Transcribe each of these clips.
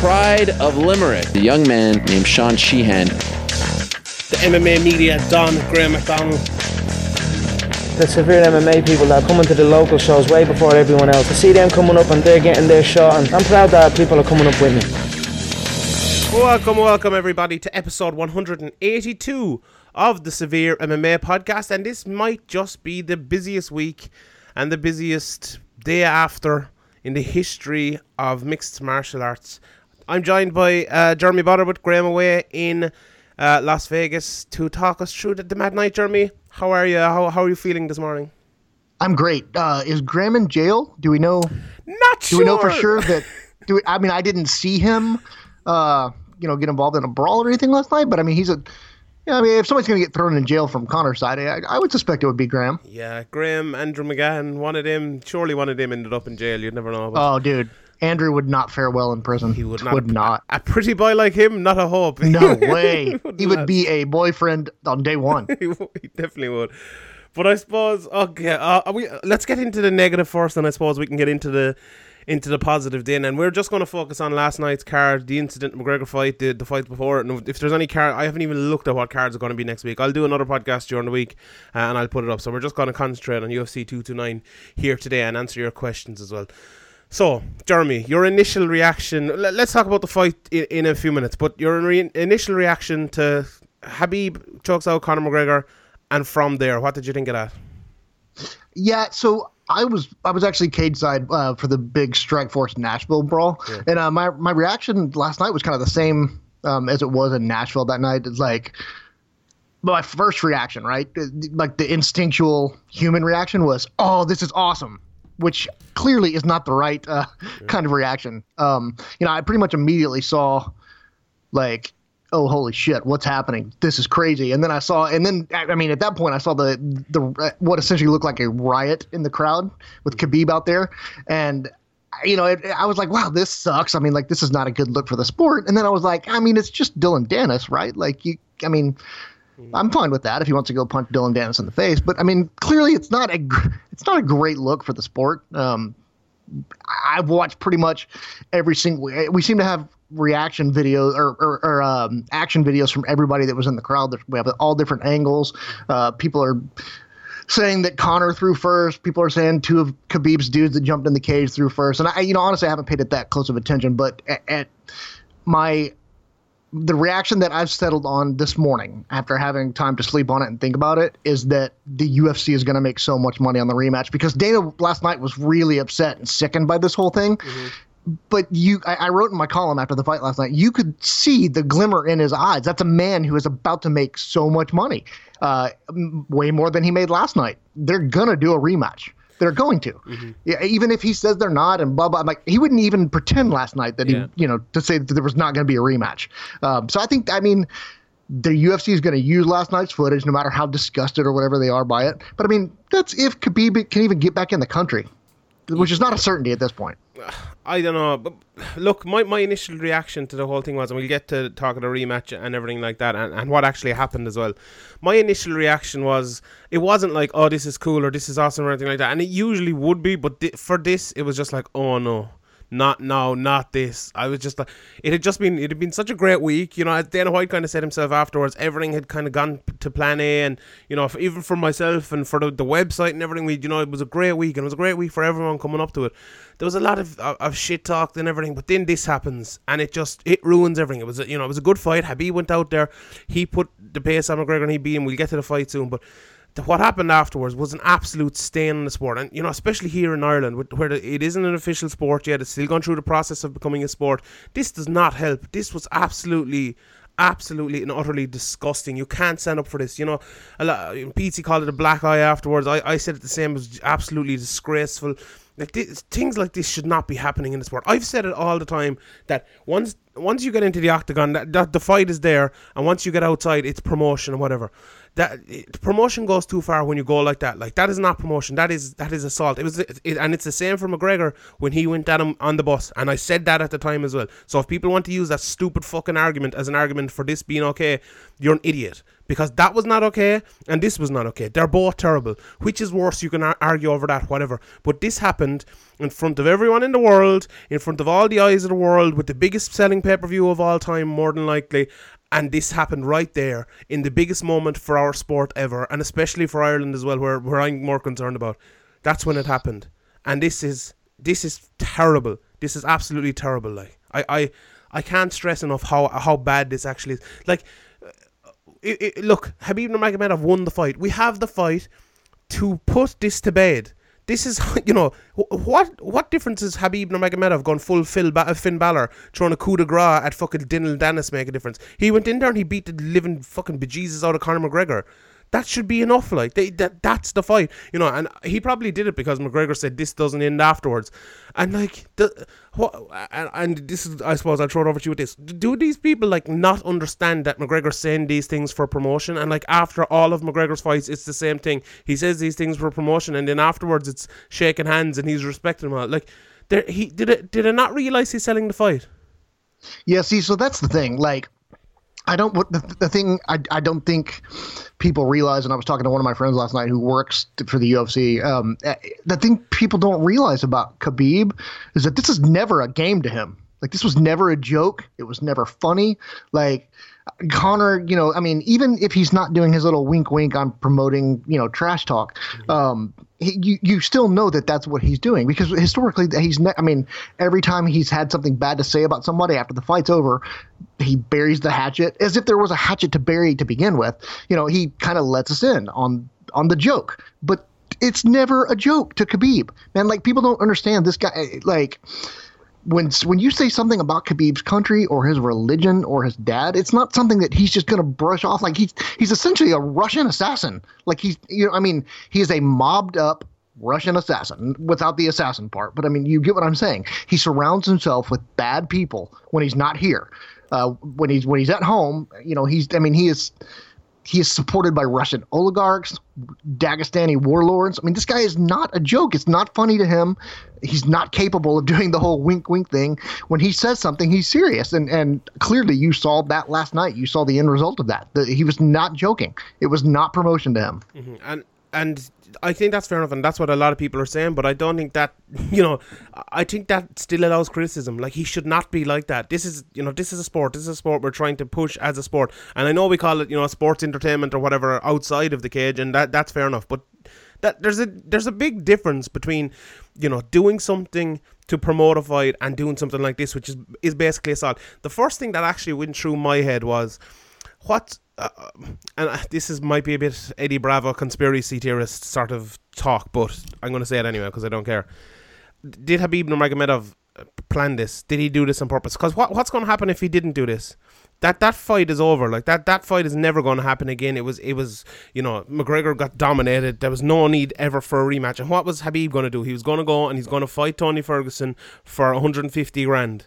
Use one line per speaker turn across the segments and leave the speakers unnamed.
pride of Limerick, a young man named Sean Sheehan.
The MMA media, Don Graham McDonald.
The severe MMA people that are coming to the local shows way before everyone else. I see them coming up and they're getting their shot, and I'm proud that people are coming up with me.
Welcome, welcome everybody to episode 182 of the Severe MMA podcast, and this might just be the busiest week and the busiest day after in the history of mixed martial arts. I'm joined by uh, Jeremy Botter with Graham away in uh, Las Vegas to talk us through the, the Mad Night. Jeremy, how are you? How, how are you feeling this morning?
I'm great. Uh, is Graham in jail? Do we know?
Not sure.
Do we know for sure that? Do we, I mean, I didn't see him, uh, you know, get involved in a brawl or anything last night. But I mean, he's a. Yeah, I mean, if somebody's going to get thrown in jail from Conor's side, I, I would suspect it would be Graham.
Yeah, Graham, Andrew McGahan, one of them, surely one of them ended up in jail. You'd never know.
Oh, dude, Andrew would not fare well in prison.
he would not.
Would not.
A, pretty boy like him, not a hope.
No way.
would
he would be a boyfriend on day one.
he, definitely would. But I suppose okay, uh, are we let's get into the negative first, and I suppose we can get into the into the positive then. And we're just going to focus on last night's card, the incident McGregor fight, the, the fight before it. And if there's any card, I haven't even looked at what cards are going to be next week. I'll do another podcast during the week, uh, and I'll put it up. So we're just going to concentrate on UFC two two nine here today and answer your questions as well. So, Jeremy, your initial reaction. Let, us talk about the fight in, in a few minutes, but your re- initial reaction to Habib chokes out Conor McGregor, and from there, what did you think of that?
Yeah, so I was I was actually cage side uh, for the big Strikeforce Nashville brawl, and uh, my my reaction last night was kind of the same um, as it was in Nashville that night. It's like my first reaction, right? Like the instinctual human reaction was, "Oh, this is awesome," which clearly is not the right uh, kind of reaction. Um, you know, I pretty much immediately saw like oh holy shit what's happening? This is crazy. And then i saw and then i mean at that point i saw the the what essentially looked like a riot in the crowd with khabib out there. And you know it, i was like wow this sucks. I mean like this is not a good look for the sport. And then i was like i mean it's just dillon danis right? Like you i mean I'm fine with that if he wants to go punch Dillon Danis in the face, but I mean, clearly it's not a it's not a great look for the sport. Um, I've watched pretty much every single. We seem to have reaction videos or, or, or um, action videos from everybody that was in the crowd. We have all different angles. Uh, people are saying that Conor threw first. People are saying two of Khabib's dudes that jumped in the cage threw first. And I, you know, honestly, I haven't paid it that close of attention. But at, at my the reaction that I've settled on this morning after having time to sleep on it and think about it is that the UFC is going to make so much money on the rematch because Dana last night was really upset and sickened by this whole thing. But you, I, I wrote in my column after the fight last night, you could see the glimmer in his eyes. That's a man who is about to make so much money, uh, way more than he made last night. They're gonna do a rematch. They're going to, yeah, even if he says they're not, and blah blah. I'm like, he wouldn't even pretend last night that
Yeah.
he, you know, to say that there was not going to be a rematch. Um, so I think, I mean, the UFC is going to use last night's footage, no matter how disgusted or whatever they are by it. But I mean, that's if Khabib can even get back in the country, which is not a certainty at this point.
I don't know, but look, my, my initial reaction to the whole thing was, and we'll get to talk of the rematch and everything like that, and, and what actually happened as well. My initial reaction was, it wasn't like, oh, this is cool or this is awesome or anything like that, and it usually would be, but thi- for this, it was just like, oh no. Not no, not this. I was just like, it had just been, it had been such a great week. You know, as Dana White kind of said himself afterwards, everything had kind of gone to plan A, and you know, f even for myself and for the, the website and everything, we, you know, it was a great week, and it was a great week for everyone coming up to it. There was a lot of, of, of shit talked and everything, but then this happens, and it just it ruins everything. It was, a, you know, it was a good fight. Habib went out there, he put the pace on McGregor, and he beat him. We'll get to the fight soon, but the, what happened afterwards was an absolute stain on the sport, and you know, especially here in Ireland, where the, it isn't an official sport yet, it's still going through the process of becoming a sport. This does not help. This was absolutely. Absolutely and utterly disgusting. You can't stand up for this. You know, a lot, Pete called it a black eye afterwards. I, I said it the same. It was absolutely disgraceful. Like this, things like this should not be happening in the sport. I've said it all the time that once once you get into the octagon, that, that the fight is there, and once you get outside, it's promotion or whatever. That it, promotion goes too far when you go like that. Like that is not promotion. That is that is assault. It was, it, and it's the same for McGregor when he went at him on the bus, and I said that at the time as well. So if people want to use that stupid fucking argument as an argument for this being okay, you're an idiot because that was not okay and this was not okay. They're both terrible. Which is worse? You can ar- argue over that, whatever. But this happened in front of everyone in the world, in front of all the eyes of the world, with the biggest selling pay per view of all time, more than likely. And this happened right there in the biggest moment for our sport ever, and especially for Ireland as well, where, where I'm more concerned about. That's when it happened. And this is this is terrible. This is absolutely terrible. Like I, I I can't stress enough how how bad this actually is. Like uh, it, it, look, Habib Nurmagomedov won the fight. We have the fight to put this to bed. This is, you know, what what difference is Habib Nurmagomedov gone full Phil ba- uh, Finn Balor throwing a coup de grace at fucking Dillon Danis make a difference? He went in there and he beat the living fucking bejesus out of Conor McGregor. That should be enough. Like they, that, that's the fight, you know. And he probably did it because McGregor said this doesn't end afterwards. And like the what, and, and this is, I suppose, I'll throw it over to you with this. Do these people like not understand that McGregor's saying these things for promotion? And like after all of McGregor's fights, it's the same thing. He says these things for promotion, and then afterwards, it's shaking hands and he's respecting them all. Like, there, he did it. Did I not realize he's selling the fight?
Yeah. See, so that's the thing. Like I don't. The, the thing I, I don't think people realize, and I was talking to one of my friends last night who works for the UFC. Um, eh, the thing people don't realize about Khabib is that this is never a game to him. Like this was never a joke. It was never funny. Like Conor, you know, I mean, even if he's not doing his little wink, wink on promoting, you know, trash talk, um, he, you you still know that that's what he's doing because historically he's ne- I mean every time he's had something bad to say about somebody after the fight's over he buries the hatchet as if there was a hatchet to bury to begin with. You know he kind of lets us in on on the joke but it's never a joke to Khabib. Man like people don't understand this guy like when when you say something about Khabib's country or his religion or his dad, it's not something that he's just going to brush off. Like he's he's essentially a Russian assassin. Like he's you know I mean he is a mobbed up Russian assassin without the assassin part. But I mean you get what I'm saying. He surrounds himself with bad people when he's not here. Uh, when he's when he's at home, you know he's I mean he is he is supported by Russian oligarchs, Dagestani warlords. I mean, this guy is not a joke. It's not funny to him. He's not capable of doing the whole wink wink thing. When he says something, he's serious. And and clearly you saw that last night. You saw the end result of that. The, he was not joking. It was not promotion to him.
Mm-hmm. And and I think that's fair enough, and that's what a lot of people are saying. But I don't think that you know, I think that still allows criticism. Like he should not be like that. This is you know, this is a sport. This is a sport we're trying to push as a sport, and I know we call it you know sports entertainment or whatever outside of the cage, and that that's fair enough. But that there's a there's a big difference between you know doing something to promote a fight and doing something like this, which is is basically assault. The first thing that actually went through my head was what uh, and uh, this is might be a bit Eddie Bravo conspiracy theorist sort of talk, but I'm going to say it anyway because I don't care. Did Habib Nurmagomedov plan this? Did he do this on purpose? Because what what's going to happen if he didn't do this? That that fight is over. Like that that fight is never going to happen again. It was it was you know McGregor got dominated. There was no need ever for a rematch. And what was Habib going to do? He was going to go and he's going to fight Tony Ferguson for 150 grand.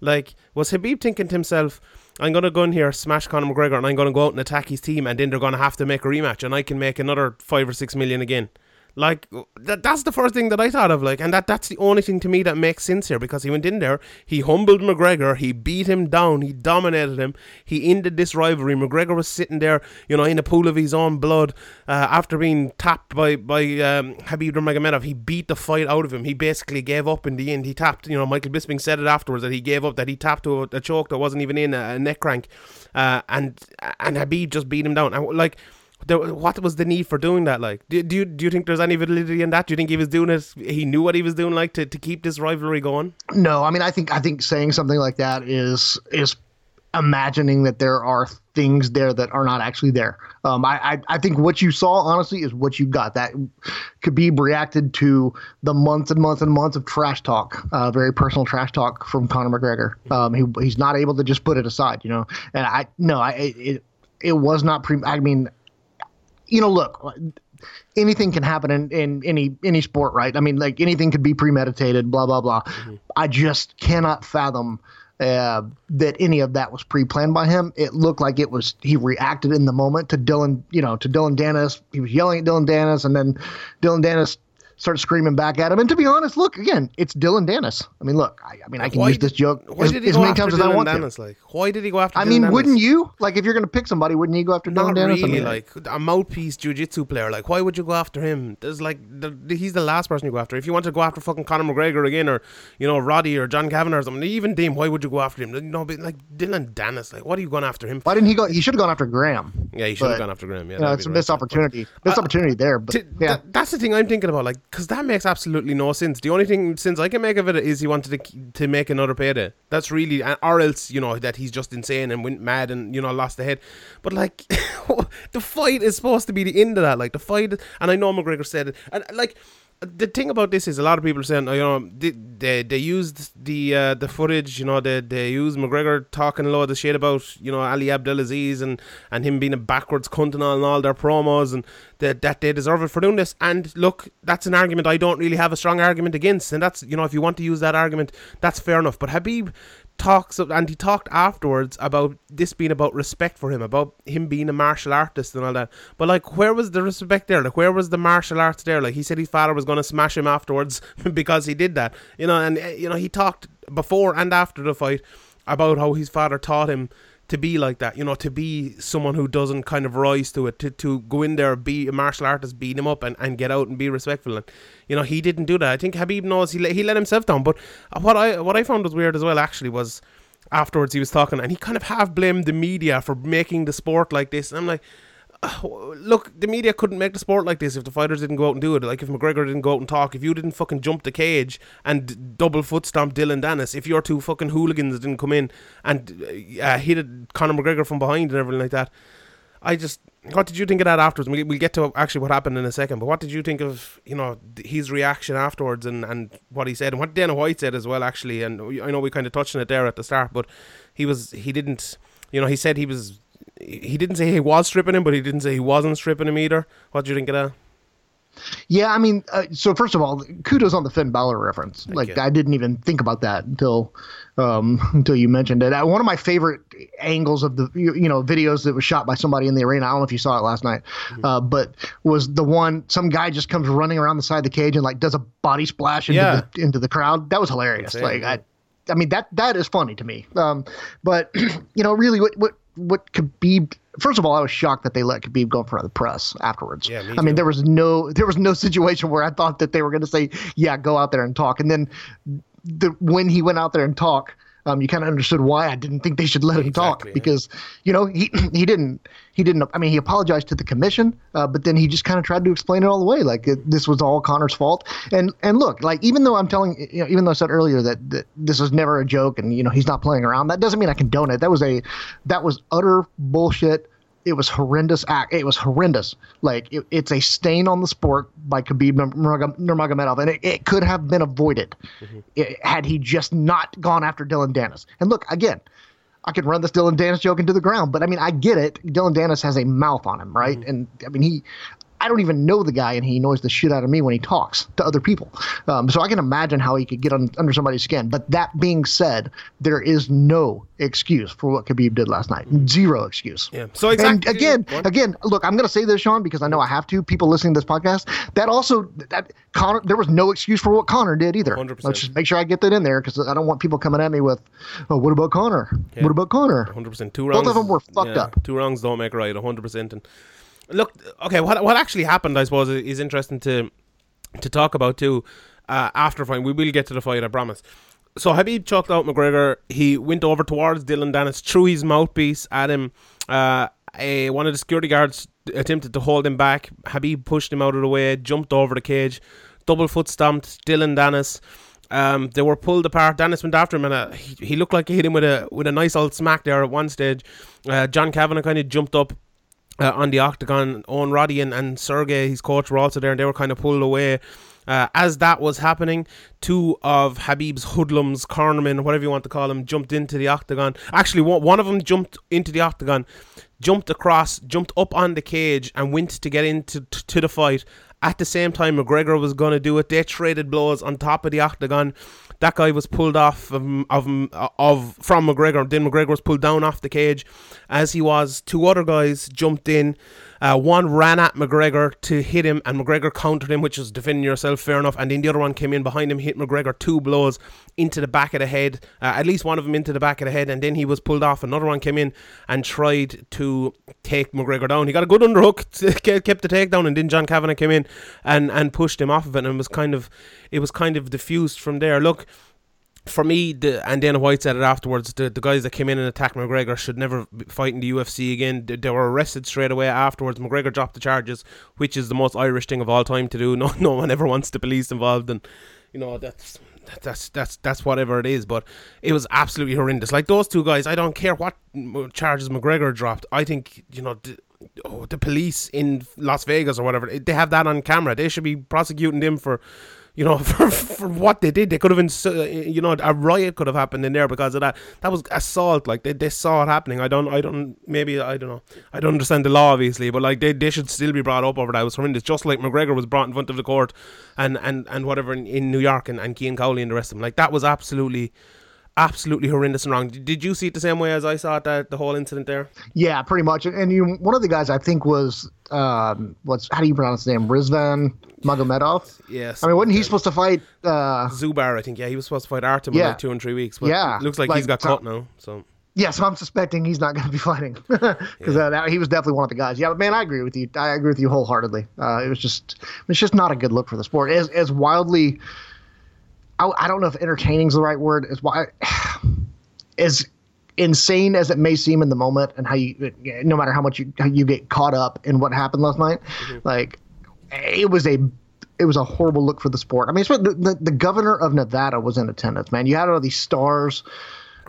Like was Habib thinking to himself? I'm going to go in here, smash Conor McGregor, and I'm going to go out and attack his team, and then they're going to have to make a rematch, and I can make another five or six million again. Like that, that's the first thing that I thought of. Like, and that that's the only thing to me that makes sense here because he went in there, he humbled McGregor, he beat him down, he dominated him, he ended this rivalry. McGregor was sitting there, you know, in a pool of his own blood uh, after being tapped by by um, Habib Nurmagomedov. He beat the fight out of him. He basically gave up in the end. He tapped. You know, Michael Bisping said it afterwards that he gave up, that he tapped to a, a choke that wasn't even in a, a neck crank, uh, and and Habib just beat him down. And like there, what was the need for doing that? Like, do, do you do you think there's any validity in that? Do you think he was doing it? He knew what he was doing, like to, to keep this rivalry going.
No, I mean, I think I think saying something like that is is imagining that there are things there that are not actually there. Um, I, I, I think what you saw honestly is what you got. That Khabib reacted to the months and months and months of trash talk, uh, very personal trash talk from Conor McGregor. Um, he, he's not able to just put it aside, you know. And I no, I it it was not pre. I mean, you know, look, anything can happen in, in any any sport, right? I mean, like anything could be premeditated, blah blah blah. Mm-hmm. I just cannot fathom uh, that any of that was pre-planned by him. It looked like it was he reacted in the moment to Dillon, you know, to Dillon Danis. He was yelling at Dillon Danis, and then Dillon Danis started screaming back at him. And to be honest, look again, it's Dillon Danis. I mean, look, I, I mean, I can
Why
use this joke as, as many times as I
Dylan
want
Dennis?
to.
Like, why did he go after?
I
Dylan
mean,
Dennis?
wouldn't you? Like, if you're going to pick somebody, wouldn't you go after
Not
Dillon Danis? I
really.
mean,
like a mouthpiece jiu-jitsu player. Like, why would you go after him? There's like, the, the- he's the last person you go after. If you want to go after fucking Conor McGregor again, or you know Roddy or John Kavanagh or something, even Dean, why would you go after him? Know, but like Dillon Danis. Like, what are you going after him? For?
why didn't he go? He should have gone after Graham.
Yeah, he should have gone after Graham. Yeah,
You know, it's a
be
missed
right.
opportunity. Missed uh, opportunity there. But
T-
yeah,
th- that's the thing I'm thinking about, like, because that makes absolutely no sense. The only thing sense I can make of it is he wanted to to make another payday. That's really, or else you know that he's just insane and went mad and you know lost the head. But like, the fight is supposed to be the end of that. Like the fight, and I know McGregor said it, and like. The thing about this is a lot of people are saying, oh, you know, they they, they used the uh, the footage, you know, they they used McGregor talking a lot of shit about, you know, Ali Abdelaziz and and him being a backwards cunt and all, and all their promos and that that they deserve it for doing this. And look, that's an argument I don't really have a strong argument against, and that's you know, if you want to use that argument, that's fair enough. But Habib talks and he talked afterwards about this being about respect for him, about him being a martial artist and all that. But like, where was the respect there? Like, where was the martial arts there? Like, he said his father was going to smash him afterwards because he did that, you know. And uh, you know, he talked before and after the fight about how his father taught him to be like that, you know, to be someone who doesn't kind of rise to it, to, to go in there, be a martial artist, beat him up, and, and get out and be respectful. And you know, he didn't do that. I think Habib knows he let, he let himself down. But what I what I found was weird as well, actually, was afterwards he was talking and he kind of half blamed the media for making the sport like this. And I'm like. "Oh, Look, the media couldn't make the sport like this if the fighters didn't go out and do it. Like if McGregor didn't go out and talk, if you didn't fucking jump the cage and double foot stomp Dillon Danis, if your two fucking hooligans didn't come in and uh, hit Conor McGregor from behind and everything like that, I just. What did you think of that afterwards? We- We'll get to actually what happened in a second, but what did you think of you know his reaction afterwards and, and what he said and what Dana White said as well actually? And I know we kind of touched on it there at the start, but he was he didn't you know he said he was he didn't say he was stripping him, but he didn't say he wasn't stripping him either. What do you think of that?
Yeah, I mean, uh, so first of all, kudos on the Finn Balor reference. like,
you.
I didn't even think about that until um, until you mentioned it. Uh, one of my favorite angles of the you, you know videos that was shot by somebody in the arena. I don't know if you saw it last night,
Mm-hmm.
uh, but was the one some guy just comes running around the side of the cage and like does a body splash into
Yeah.
the into the crowd. That was hilarious. Like. I. I mean that that is funny to me. Um, but you know, really, what what what Khabib? First of all, I was shocked that they let Khabib go in front of the press afterwards.
Yeah, me
I mean, there was no there was no situation where I thought that they were going to say, "Yeah, go out there and talk." And then the when he went out there and talk, um, you kind of understood why I didn't think they should let him
Exactly,
talk
yeah.
because you know he he didn't he didn't. I mean, he apologized to the commission, uh, but then he just kind of tried to explain it all the way, like it, this was all Conor's fault. And and look, like even though I'm telling you know, even though I said earlier that, that this was never a joke and you know he's not playing around, that doesn't mean I condone it. That was a that was utter bullshit it was horrendous act. It was horrendous. Like it, it's a stain on the sport by Khabib Nurmag- Nurmagomedov, and it, it could have been avoided it, had he just not gone after Dillon Danis. And look again, I could run this Dillon Danis joke into the ground, but I mean I get it. Dillon Danis has a mouth on him, right? Mm-hmm. And I mean he. I don't even know the guy, and he annoys the shit out of me when he talks to other people. Um, so I can imagine how he could get on, under somebody's skin. But that being said, there is no excuse for what Khabib did last night. Zero excuse.
Yeah. So exactly. And again,
again, look, I'm going to say this, Sean, because I know I have to. People listening to this podcast, that also that Conor, there was no excuse for what Conor did either.
100%.
Let's just make sure I get that in there because I don't want people coming at me with, "Oh, what about Conor? What about Conor?"
hundred percent. Two
rounds.
Both
of them were fucked
yeah,
up.
Two wrongs don't make a right. hundred percent. And look, okay, what what actually happened? I suppose is interesting to to talk about too. Uh, after fight, we will get to the fight. I promise. So Habib chucked out McGregor. He went over towards Dillon Danis, threw his mouthpiece at him. Uh, a, one of the security guards attempted to hold him back. Habib pushed him out of the way, jumped over the cage, double foot stomped Dillon Danis. Um, they were pulled apart. Danis went after him, and uh, he, he looked like he hit him with a with a nice old smack there at one stage. Uh, John Kavanagh kind of jumped up uh, on the octagon. Owen Roddy and, and Sergey, his coach, were also there, and they were kind of pulled away. Uh, as that was happening, two of Habib's hoodlums, cornermen, whatever you want to call them, jumped into the octagon. Actually, one, of them jumped into the octagon, jumped across, jumped up on the cage, and went to get into t- to the fight. At the same time, McGregor was going to do it. They traded blows on top of the octagon. That guy was pulled off of, of, of from McGregor. Then McGregor was pulled down off the cage, as he was. Two other guys jumped in. Uh, one ran at McGregor to hit him, and McGregor countered him, which is defending yourself, fair enough. And then the other one came in behind him, hit McGregor two blows into the back of the head, uh, at least one of them into the back of the head, and then he was pulled off. Another one came in and tried to take McGregor down. He got a good underhook, kept the takedown, and then John Kavanagh came in and and pushed him off of it, and it was kind of it was kind of diffused from there. Look for me, the, and Dana White said it afterwards. The, the guys that came in and attacked McGregor should never fight in the UFC again. They, they, were arrested straight away afterwards. McGregor dropped the charges, which is the most Irish thing of all time to do. No, no one ever wants the police involved, and you know that's that's that's that's whatever it is. But it was absolutely horrendous. Like those two guys, I don't care what charges McGregor dropped. I think you know. The, oh, the police in Las Vegas or whatever, they have that on camera. They should be prosecuting them for you know, for, for what they did. They could have been, uh, you know, a riot could have happened in there because of that. That was assault. Like they, they saw it happening. I don't, I don't, maybe I don't know. I don't understand the law obviously, but like they, they should still be brought up over that. It was horrendous. Just like McGregor was brought in front of the court, and and and whatever in, in New York and and Cian Cowley and the rest of them. Like that was absolutely absolutely horrendous and wrong. Did you see it the same way as I saw it, that the whole incident there?
Yeah, pretty much. And you, one of the guys I think was um, what's how do you pronounce his name? Rizvan Magomedov.
Yes.
I mean, wasn't he supposed to fight uh,
Zubar? I think. Yeah, he was supposed to fight Artem yeah. in like two and three weeks. But
yeah,
looks like, like he's got cut now. So.
Yeah, so I'm suspecting he's not going to be fighting because yeah. uh, he was definitely one of the guys. Yeah, but man, I agree with you. I agree with you wholeheartedly. Uh, it was just, it's just not a good look for the sport. As as wildly I, I don't know if entertaining is the right word. Is why as insane as it may seem in the moment, and how you, no matter how much you how you get caught up in what happened last night, mm-hmm. like it was a it was a horrible look for the sport. I mean, the, the, the governor of Nevada was in attendance. Man, you had all these stars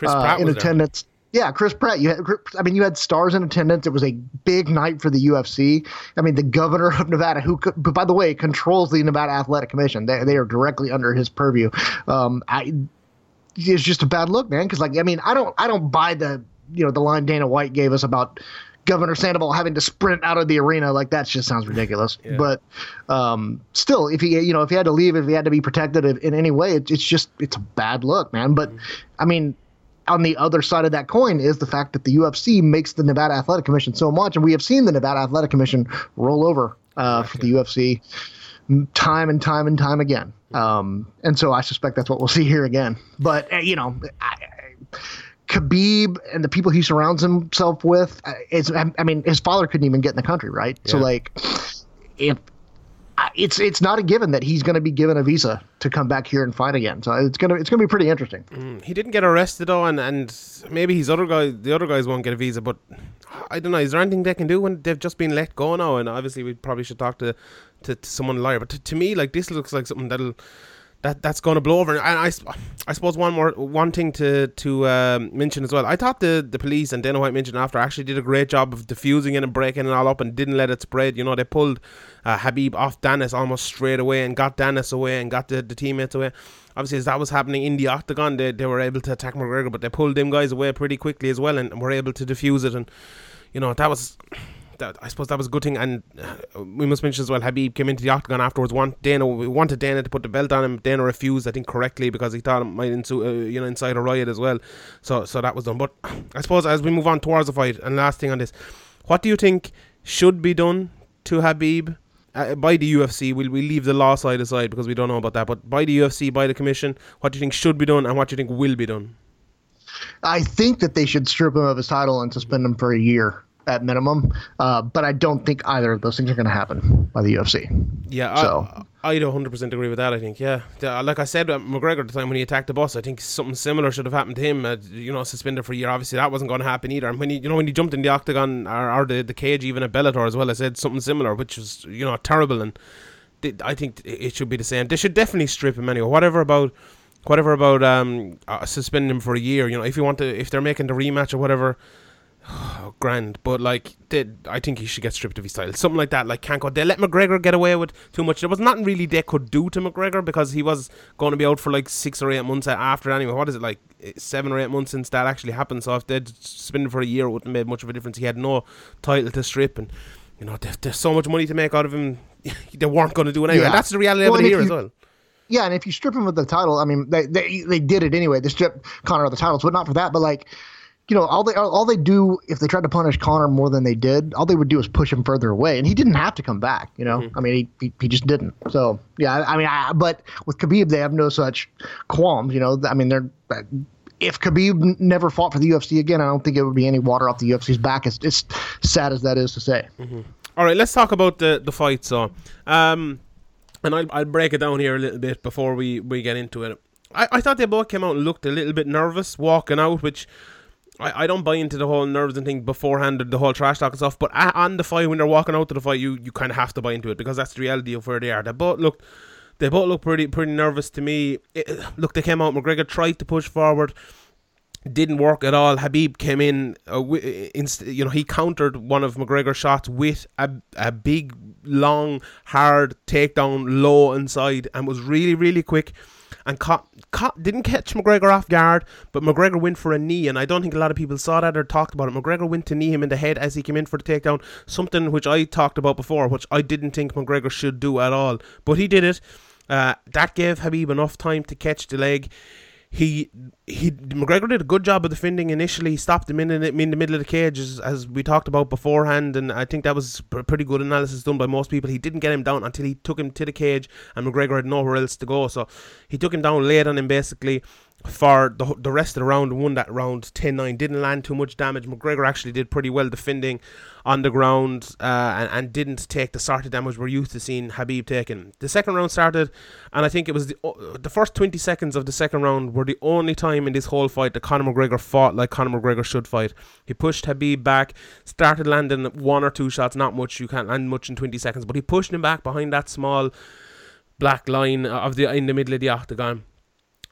uh, in attendance. There. Yeah, Chris Pratt. You had, I mean, you had stars in attendance. It was a big night for the UFC. I mean, the governor of Nevada, who, by the way, controls the Nevada Athletic Commission. They, they are directly under his purview. Um, I, it's just a bad look, man. Because like, I mean, I don't, I don't buy the, you know, the line Dana White gave us about Governor Sandoval having to sprint out of the arena. Like that just sounds ridiculous. Yeah. But um, still, if he, you know, if he had to leave, if he had to be protected in any way, it, it's just, it's a bad look, man. But mm-hmm. I mean on the other side of that coin is the fact that the UFC makes the Nevada Athletic Commission so much, and we have seen the Nevada Athletic Commission roll over uh, for the UFC time and time and time again. Um, and so I suspect that's what we'll see here again. But uh, you know, I, I, Khabib and the people he surrounds himself with, uh, is I, mean, his father couldn't even get in the country, right? Yeah. So like, if it's it's not a given that he's going to be given a visa to come back here and fight again. So it's gonna it's gonna be pretty interesting.
Mm, he didn't get arrested though, and, and maybe his other guy the other guys won't get a visa. But I don't know. Is there anything they can do when they've just been let go now? And obviously we probably should talk to to, to someone lawyer. But to, to me, like this looks like something that'll that that's going to blow over. And I, I suppose one more one thing to to um, mention as well. I thought the the police and Dana White mentioned after actually did a great job of diffusing it and breaking it all up and didn't let it spread. You know, they pulled uh, Khabib off Danis almost straight away and got Danis away and got the, the teammates away. Obviously, as that was happening in the octagon, they, they were able to attack McGregor, but they pulled them guys away pretty quickly as well and were able to diffuse it. And you know that was that, I suppose that was a good thing. And uh, we must mention as well, Habib came into the octagon afterwards. Want Dana wanted Dana to put the belt on him. Dana refused, I think, correctly because he thought it might insu- uh, you know inside a riot as well. So so that was done. But I suppose as we move on towards the fight, and last thing on this, what do you think should be done to Habib? Uh, by the UFC, we'll, we leave the law side aside because we don't know about that. But by the UFC, by the commission, what do you think should be done and what do you think will be done?
I think that they should strip him of his title and suspend him for a year at minimum. Uh, but I don't think either of those things are going to happen by the UFC.
Yeah, so. I, I'd 100% agree with that. I think, yeah. Like I said, uh, McGregor at the time when he attacked the bus, I think something similar should have happened to him. Uh, you know, suspended for a year. Obviously, that wasn't going to happen either. And when he, you know, when he jumped in the octagon or, or the, the cage, even at Bellator as well, I said something similar, which was, you know, terrible. And I think it should be the same. They should definitely strip him anyway. Whatever about whatever about um uh, suspending him for a year. You know, if you want to, if they're making the rematch or whatever, oh, grand. But like, they, I think he should get stripped of his title, something like that. Like, can't go. They let McGregor get away with too much. There was nothing really they could do to McGregor because he was going to be out for like six or eight months after. Anyway, what is it like eh, seven or eight months since that actually happened? So if they'd suspended for a year, it wouldn't have made much of a difference. He had no title to strip, and you know, there's, there's so much money to make out of him they weren't going to do it anyway.
Yeah.
That's the reality
Well,
of it here as well.
Yeah, and if you strip him of the title, I mean, they they, they did it anyway. They stripped Conor of the titles, but not for that. But like, you know, all they all they do if they tried to punish Conor more than they did, all they would do is push him further away, and he didn't have to come back. You know, I mean, he, he he just didn't. So yeah, I, I mean, I, but with Khabib, they have no such qualms. You know, I mean, they're. If Khabib never fought for the UFC again, I don't think it would be any water off the UFC's back. It's, it's sad as that is to say.
All right, let's talk about the the fight. So, um, and I'll I'll break it down here a little bit before we we get into it. I, I thought they both came out and looked a little bit nervous walking out, which I, I don't buy into the whole nerves and thing beforehand, the whole trash talk and stuff. But on the fight, when they're walking out to the fight, you you kind of have to buy into it because that's the reality of where they are. They both looked. They both look pretty pretty nervous to me. It, look, they came out. McGregor tried to push forward didn't work at all. Habib came in, uh, inst- you know, he countered one of McGregor's shots with a, a big, long, hard takedown low inside and was really, really quick and caught, caught, didn't catch McGregor off guard, but McGregor went for a knee, and I don't think a lot of people saw that or talked about it. McGregor went to knee him in the head as he came in for the takedown, something which I talked about before, which I didn't think McGregor should do at all, but he did it. Uh, that gave Habib enough time to catch the leg he he McGregor did a good job of defending initially. He stopped him in, in, in the middle of the cage, as, as we talked about beforehand, and I think that was pr- pretty good analysis done by most people. He didn't get him down until he took him to the cage, and McGregor had nowhere else to go. So he took him down, laid on him basically for the the rest of the round, won that round 10-9. Didn't land too much damage. McGregor actually did pretty well defending on the ground uh, and, and didn't take the sort of damage we're used to seeing Habib taking. The second round started, and I think it was the uh, the first 20 seconds of the second round were the only time in this whole fight that Conor McGregor fought like Conor McGregor should fight. He pushed Habib back, started landing one or two shots, not much. You can't land much in 20 seconds, but he pushed him back behind that small black line of the in the middle of the octagon.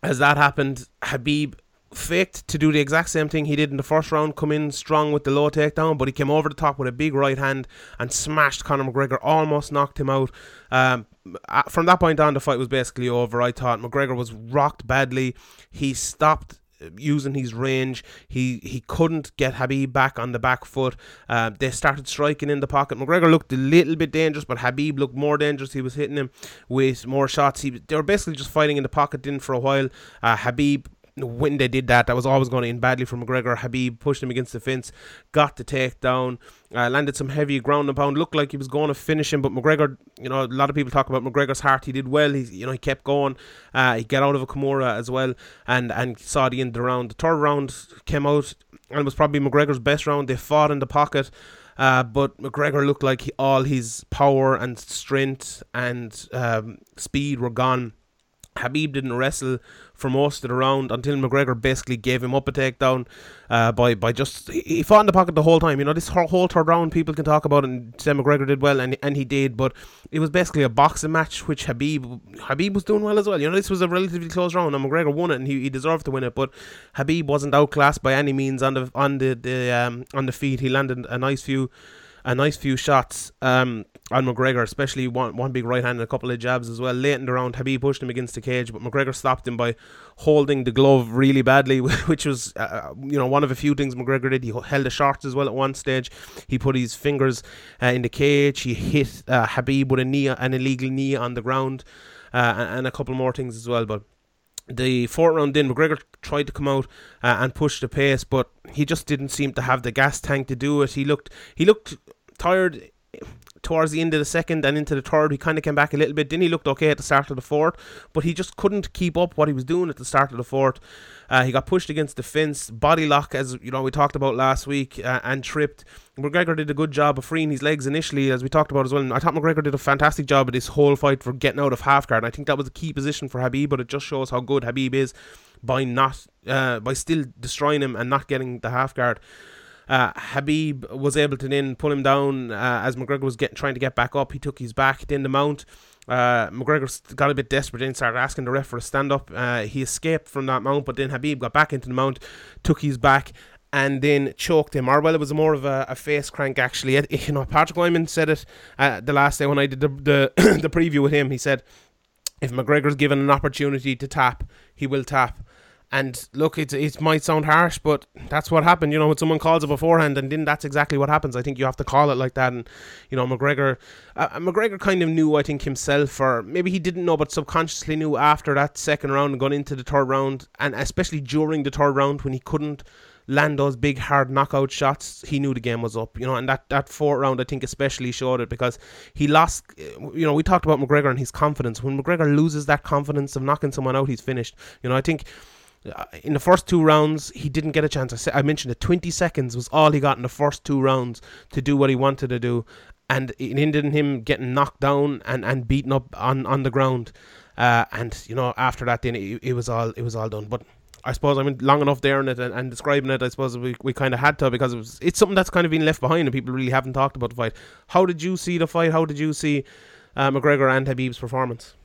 As that happened, Habib faked to do the exact same thing he did in the first round, come in strong with the low takedown, but he came over the top with a big right hand and smashed Conor McGregor, almost knocked him out. Um, uh, from that point on, the fight was basically over. I thought McGregor was rocked badly. He stopped using his range. He he couldn't get Habib back on the back foot. Uh, they started striking in the pocket. McGregor looked a little bit dangerous, but Habib looked more dangerous. He was hitting him with more shots. He they were basically just fighting in the pocket. Didn't for a while. Uh, Habib when they did that, that was always going in badly for McGregor. Habib pushed him against the fence, got the takedown, uh, landed some heavy ground and pound. Looked like he was going to finish him, but McGregor, you know, a lot of people talk about McGregor's heart. He did well. He, you know, he kept going. Uh, he got out of a Kimura as well, and and saw the end of the round. The third round came out and it was probably McGregor's best round. They fought in the pocket. Uh, but McGregor looked like he, all his power and strength and um, speed were gone. Habib didn't wrestle for most of the round until McGregor basically gave him up a takedown uh, by by just he fought in the pocket the whole time. You know this whole, whole third round people can talk about and say McGregor did well and and he did, but it was basically a boxing match which Habib Habib was doing well as well. You know this was a relatively close round and McGregor won it and he, he deserved to win it, but Habib wasn't outclassed by any means on the on the, the um on the feet. He landed a nice few a nice few shots um, on McGregor, especially one one big right hand and a couple of jabs as well. Late in the round, Habib pushed him against the cage, but McGregor stopped him by holding the glove really badly, which was uh, you know one of a few things McGregor did. He held the shorts as well at one stage. He put his fingers uh, in the cage. He hit uh, Habib with a knee, an illegal knee on the ground, uh, and, and a couple more things as well, but the fourth round in, McGregor tried to come out uh, and push the pace, but he just didn't seem to have the gas tank to do it. He looked he looked tired towards the end of the second and into the third. He kind of came back a little bit. Then he looked okay at the start of the fourth, but he just couldn't keep up what he was doing at the start of the fourth. Uh, he got pushed against the fence, body lock, as you know we talked about last week, uh, and tripped. McGregor did a good job of freeing his legs initially, as we talked about as well. And I thought McGregor did a fantastic job of this whole fight for getting out of half guard. And I think that was a key position for Habib, but it just shows how good Habib is by not uh, by still destroying him and not getting the half guard. Uh, Habib was able to then pull him down uh, as McGregor was trying to get back up. He took his back, then the mount. Uh, McGregor got a bit desperate and started asking the ref for a stand up. Uh, he escaped from that mount, but then Habib got back into the mount, took his back, and then choked him. Or well, it was more of a, a face crank actually. It, you know, Patrick Wyman said it uh, the last day when I did the the, the preview with him. He said, if McGregor's given an opportunity to tap, he will tap. And look, it it might sound harsh, but that's what happened. You know, when someone calls it beforehand, and then that's exactly what happens. I think you have to call it like that. And you know, McGregor, uh, McGregor kind of knew, I think himself, or maybe he didn't know, but subconsciously knew after that second round and going into the third round, and especially during the third round when he couldn't land those big hard knockout shots, he knew the game was up. You know, and that that fourth round I think especially showed it because he lost. You know, we talked about McGregor and his confidence. When McGregor loses that confidence of knocking someone out, he's finished. You know, I think. Uh, in the first two rounds, he didn't get a chance. I, said, I mentioned it. Twenty seconds was all he got in the first two rounds to do what he wanted to do, and it ended in him getting knocked down and, and beaten up on, on the ground. Uh, and you know, after that, then it, it was all it was all done. But I suppose I mean long enough there in it and, and describing it. I suppose we, we kind of had to because it was it's something that's kind of been left behind and people really haven't talked about the fight. How did you see the fight? How did you see uh, McGregor and Khabib's performance?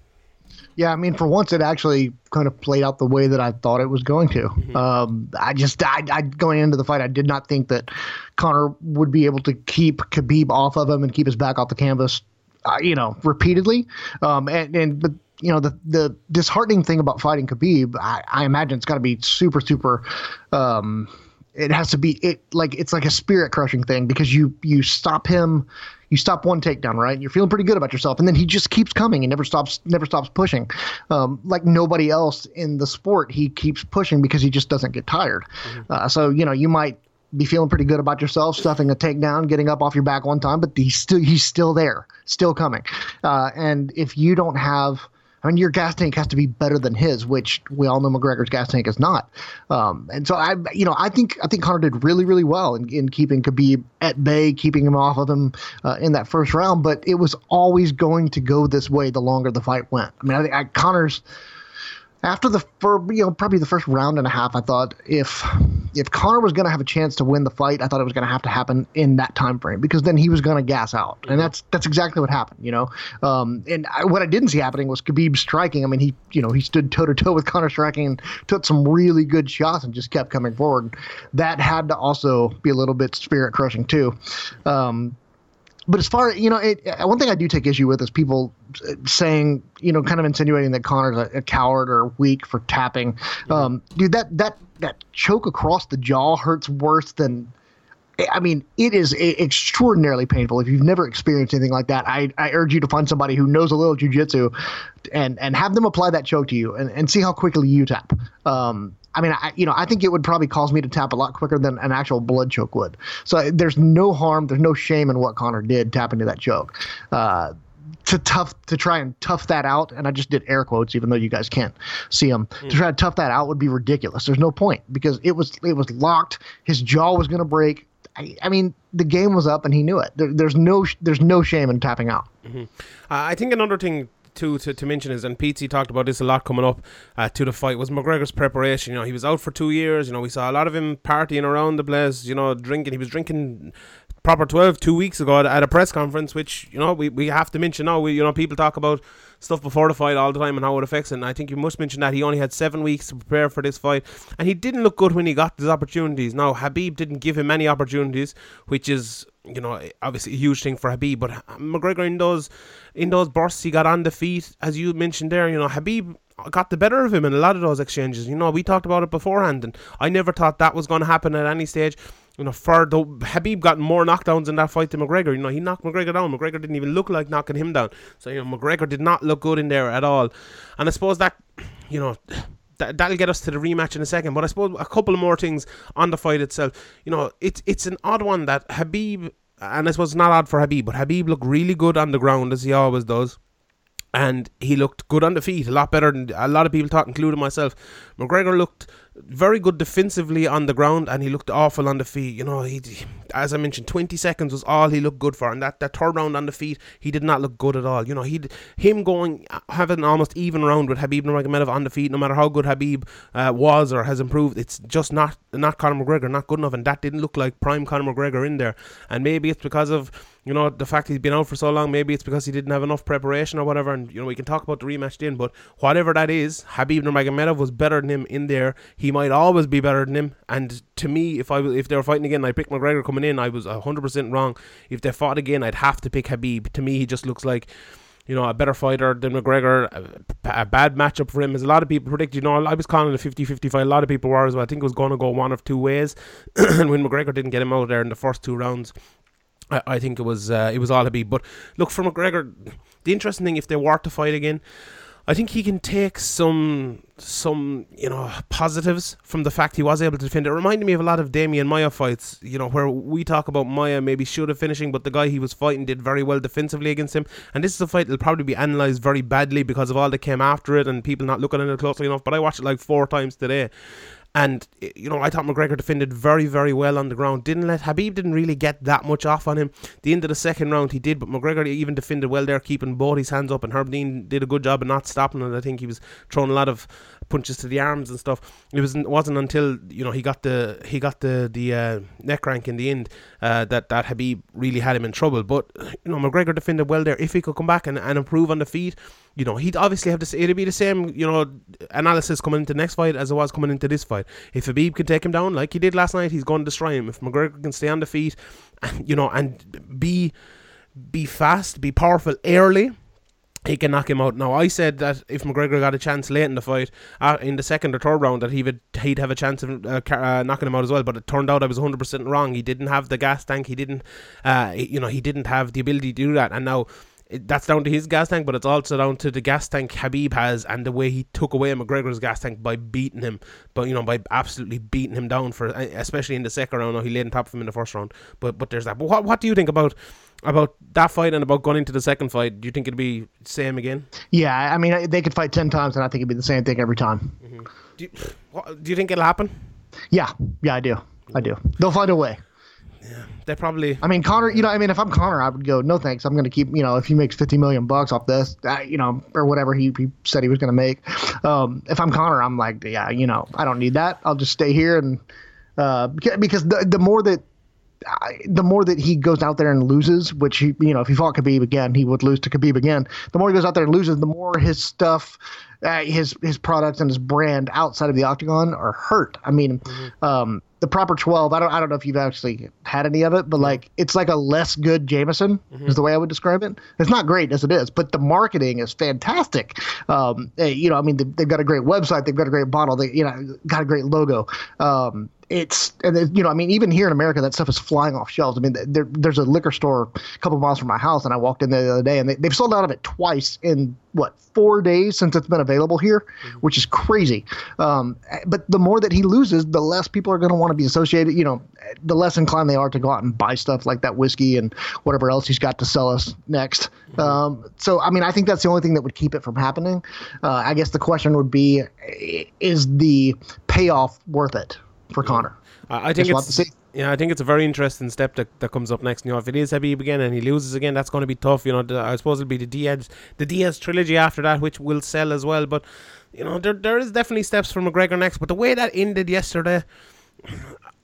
Yeah, I mean, for once, it actually kind of played out the way that I thought it was going to. Mm-hmm. Um, I just, I, I, going into the fight, I did not think that Conor would be able to keep Khabib off of him and keep his back off the canvas, uh, you know, repeatedly. Um, and, and but you know the the disheartening thing about fighting Khabib, I, I imagine it's got to be super super. Um, it has to be it like it's like a spirit crushing thing because you you stop him, you stop one takedown right. You're feeling pretty good about yourself, and then he just keeps coming and never stops never stops pushing. Um, like nobody else in the sport, he keeps pushing because he just doesn't get tired. Mm-hmm. Uh, so you know you might be feeling pretty good about yourself, stuffing a takedown, getting up off your back one time, but he's still he's still there, still coming. Uh, and if you don't have I mean, your gas tank has to be better than his, which we all know McGregor's gas tank is not. Um, and so I, you know, I think I think Conor did really, really well in, in keeping Khabib at bay, keeping him off of him uh, in that first round. But it was always going to go this way the longer the fight went. I mean, I think I, Conor's after the you know probably the first round and a half, I thought if if Conor was going to have a chance to win the fight, I thought it was going to have to happen in that time frame because then he was going to gas out, and that's that's exactly what happened. You know, um, and I, what I didn't see happening was Khabib striking. I mean, he you know he stood toe to toe with Conor striking and took some really good shots and just kept coming forward. That had to also be a little bit spirit crushing too. Um, but as far you know, it, one thing I do take issue with is people saying, you know, kind of insinuating that Conor's a, a coward or weak for tapping. Um, dude, that that that choke across the jaw hurts worse than. I mean, it is extraordinarily painful. If you've never experienced anything like that, I, I urge you to find somebody who knows a little jujitsu, and and have them apply that choke to you, and, and see how quickly you tap. Um, I mean, I, you know, I think it would probably cause me to tap a lot quicker than an actual blood choke would. So there's no harm, there's no shame in what Conor did tapping to that choke. Uh, to tough to try and tough that out, and I just did air quotes, even though you guys can't see them. Mm. To try to tough that out would be ridiculous. There's no point because it was it was locked. His jaw was going to break. I, I, mean, the game was up, and he knew it. There, there's no there's no shame in tapping out.
Mm-hmm. Uh, I think another thing to, to, to mention is, and Pete talked about this a lot coming up uh, to the fight, was McGregor's preparation. You know, he was out for two years. You know, we saw a lot of him partying around the place, you know, drinking. He was drinking proper 12 two weeks ago at, a press conference which you know we, we have to mention now we you know people talk about stuff before the fight all the time and how it affects it and I think you must mention that he only had seven weeks to prepare for this fight and he didn't look good when he got his opportunities now Habib didn't give him any opportunities which is you know obviously a huge thing for Habib. but McGregor in those in those bursts he got on the feet as you mentioned there you know Habib got the better of him in a lot of those exchanges you know we talked about it beforehand and I never thought that was going to happen at any stage you know, for the Habib got more knockdowns in that fight than McGregor. You know, he knocked McGregor down. McGregor didn't even look like knocking him down. So you know, McGregor did not look good in there at all. And I suppose that, you know. That, that'll get us to the rematch in a second, but I suppose a couple more things on the fight itself. You know, it's it's an odd one that Habib, and suppose it's not odd for Habib, but Habib looked really good on the ground as he always does and he looked good on the feet, a lot better than a lot of people thought, including myself. McGregor looked very good defensively on the ground, and he looked awful on the feet. You know, he, as I mentioned, 20 seconds was all he looked good for, and that, that third round on the feet, he did not look good at all. You know, he him going having almost even round with Habib Nurmagomedov on the feet, no matter how good Habib uh, was or has improved, it's just not not Conor McGregor, not good enough, and that didn't look like prime Conor McGregor in there. And maybe it's because of you know the fact he's been out for so long. Maybe it's because he didn't have enough preparation or whatever. And you know we can talk about the rematch then, but whatever that is, Habib Nurmagomedov was better than him in there. He might always be better than him. And to me, if I if they were fighting again, I picked McGregor coming in. I was hundred percent wrong. If they fought again, I'd have to pick Khabib. To me, he just looks like you know, a better fighter than McGregor, a, a bad matchup for him. As a lot of people predicted, you know, I was calling it a 50 55. A lot of people were as well. I think it was going to go one of two ways. and when McGregor didn't get him out there in the first two rounds, I, I think it was uh, it was all be. But look, for McGregor, the interesting thing, if they were to fight again, I think he can take some some you know positives from the fact he was able to defend. It reminded me of a lot of Demian Maia fights, you know, where we talk about Maia maybe should have finishing, but the guy he was fighting did very well defensively against him. And this is a fight that'll probably be analysed very badly because of all that came after it and people not looking at it closely enough. But I watched it like four times today, and eh, you know, I thought McGregor defended very, very well on the ground. Didn't let Habib didn't really get that much off on him. The end of the second round, he did, but McGregor even defended well there, keeping both his hands up. And Herb Dean did a good job of not stopping it. I think he was throwing a lot of punches to the arms and stuff. It was wasn't until you know he got the he got the the uh, neck crank in the end uh, that that Khabib really had him in trouble. But you know McGregor defended well there. If he could come back and, and improve on the feet, you know, he'd obviously have to say it'd be the same, you know, analysis coming into the next fight as it was coming into this fight. If Habib can take him down like he did last night, he's going to destroy him. If McGregor can stay on the feet, you know, and be be fast, be powerful early, he can knock him out. Now, I said that if McGregor got a chance late in the fight, uh, in the second or third round, that he would he'd have a chance of uh, uh, knocking him out as well. But it turned out I was 100 percent wrong. He didn't have the gas tank. He didn't, uh, you know, he didn't have the ability to do that. And now that's down to his gas tank, but it's also down to the gas tank Khabib has and the way he took away McGregor's gas tank by beating him, but you know by absolutely beating him down for, especially in the second round. he laid on top of him in the first round, but but there's that. But what what do you think about about that fight and about going into the second fight? Do you think it'd be same again?
Yeah, I mean they could fight ten times, and I think it'd be the same thing every time.
Mm-hmm. Do, you, what, do you think it'll happen?
Yeah, yeah, I do. I do. They'll find a way.
Yeah, they probably.
I mean, Conor. You know, I mean, if I'm Conor, I would go, no thanks. I'm going to keep. You know, if he makes 50 million bucks off this, uh, you know, or whatever he, he said he was going to make. Um, if I'm Conor, I'm like, yeah, you know, I don't need that. I'll just stay here and uh, because the the more that the more that he goes out there and loses, which he, you know, if he fought Khabib again, he would lose to Khabib again. The more he goes out there and loses, the more his stuff, uh, his his products and his brand outside of the octagon are hurt. I mean, mm-hmm. um, the proper 12 i don't i don't know if you've actually had any of it but like it's like a less good jameson mm-hmm. is the way i would describe it it's not great as it is but the marketing is fantastic um, eh, you know i mean they've, they've got a great website they've got a great bottle they you know got a great logo um, it's and you know I mean even here in America that stuff is flying off shelves. I mean there, there's a liquor store a couple miles from my house and I walked in there the other day and they, they've sold out of it twice in what four days since it's been available here, mm-hmm. which is crazy. Um, but the more that he loses, the less people are going to want to be associated. You know, the less inclined they are to go out and buy stuff like that whiskey and whatever else he's got to sell us next. Mm-hmm. Um, so I mean I think that's the only thing that would keep it from happening. Uh, I guess the question would be, is the payoff worth it? For Conor.
I, I think Just it's yeah, I think it's a very interesting step that, that comes up next. You know, if it is Khabib again and he loses again, that's going to be tough. You know, the, I suppose it'll be the Diaz the Diaz trilogy after that, which will sell as well. But you know, there there is definitely steps for McGregor next. But the way that ended yesterday,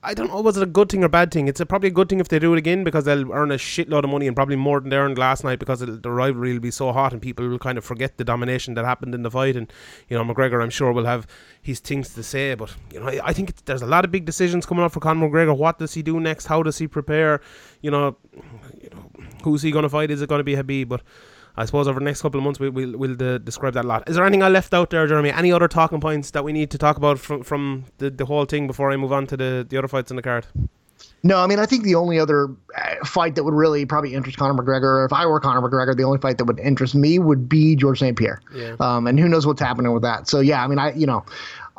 I don't know, was it a good thing or bad thing? It's a, probably a good thing if they do it again because they'll earn a shitload of money and probably more than they earned last night because the rivalry will be so hot and people will kind of forget the domination that happened in the fight. And, you know, McGregor, I'm sure, will have his things to say. But, you know, I think there's a lot of big decisions coming up for Conor McGregor. What does he do next? How does he prepare? You know, you know who's he going to fight? Is it going to be Habib? But I suppose over the next couple of months we, will we'll, we'll describe that a lot. Is there anything I left out there, Jeremy? Any other talking points that we need to talk about from from the, the whole thing before I move on to the, the other fights in the card?
No, I mean I think the only other uh, fight that would really probably interest Conor McGregor, if I were Conor McGregor, the only fight that would interest me would be George St. Pierre. Yeah. Um, and who knows what's happening with that? So yeah, I mean I you know,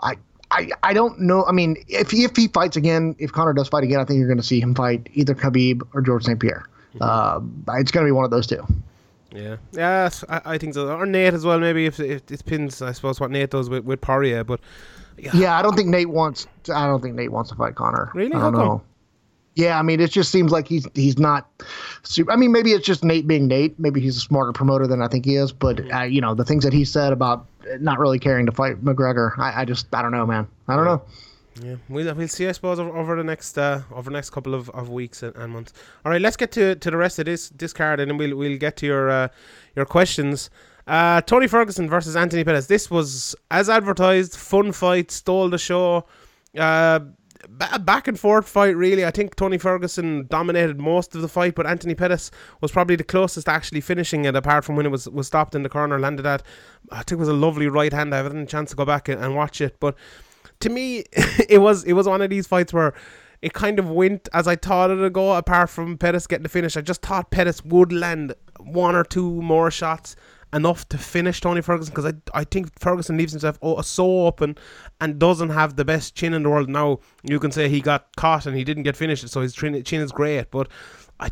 I I, I don't know. I mean, if if he fights again, if Conor does fight again, I think you're going to see him fight either Khabib or George St. Pierre. Mm-hmm. Uh, it's going to be one of those two.
Yeah, yeah, I, I, think so. Or Nate as well. Maybe if, if it pins, I suppose what Nate does with with Poirier. But
yeah. yeah, I don't think Nate wants. I don't think Nate wants to fight Conor.
Really?
I don't
How know. Come?
Yeah, I mean, it just seems like he's he's not. Super, I mean, maybe it's just Nate being Nate. Maybe he's a smarter promoter than I think he is. But uh, you know, the things that he said about not really caring to fight McGregor, I, I just I don't know, man. I don't know.
Yeah, we'll, we'll see. I suppose over, over the next uh, over the next couple of, of weeks and, and, months. All right, let's get to, to the rest of this this card, and then we'll we'll get to your uh, your questions. Uh, Tony Ferguson versus Anthony Pettis. This was as advertised. Fun fight, stole the show. Uh, a back and forth fight, really. I think Tony Ferguson dominated most of the fight, but Anthony Pettis was probably the closest to actually finishing it, apart from when it was, was stopped in the corner, landed at, I think it was a lovely right hand. I haven't had a chance to go back and, and watch it, but to me, it was it was one of these fights where it kind of went as I thought it'd go, apart from Pettis getting the finish. I just thought Pettis would land one or two more shots enough to finish Tony Ferguson because I, I think Ferguson leaves himself oh, so open and doesn't have the best chin in the world. Now, you can say he got caught and he didn't get finished, so his chin, chin is great, but I,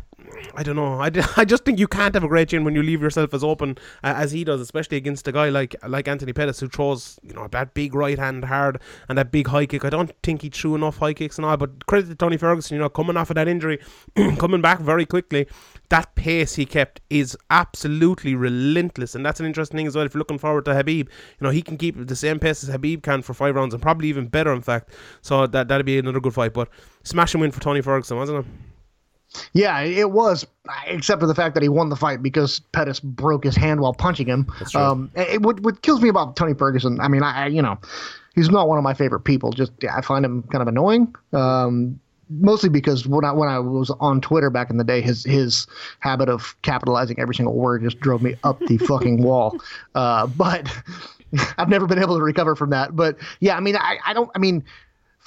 I don't know. I, I just think you can't have a great chin when you leave yourself as open uh, as he does, especially against a guy like like Anthony Pettis who throws you know that big right hand hard and that big high kick. I don't think he threw enough high kicks and all. But credit to Tony Ferguson, you know, coming off of that injury, coming back very quickly. That pace he kept is absolutely relentless, and that's an interesting thing as well. If you're looking forward to Habib, you know he can keep the same pace as Habib can for five rounds, and probably even better, in fact. So that that'd be another good fight. But smashing win for Tony Ferguson, wasn't it?
Yeah, it was, except for the fact that he won the fight because Pettis broke his hand while punching him. Um, it, what, what kills me about Tony Ferguson, I mean, I, you know, he's not one of my favorite people. Just I find him kind of annoying. Um, mostly because when I when I was on Twitter back in the day, his his habit of capitalizing every single word just drove me up the fucking wall. Uh, but I've never been able to recover from that. But yeah, I mean, I, I don't. I mean,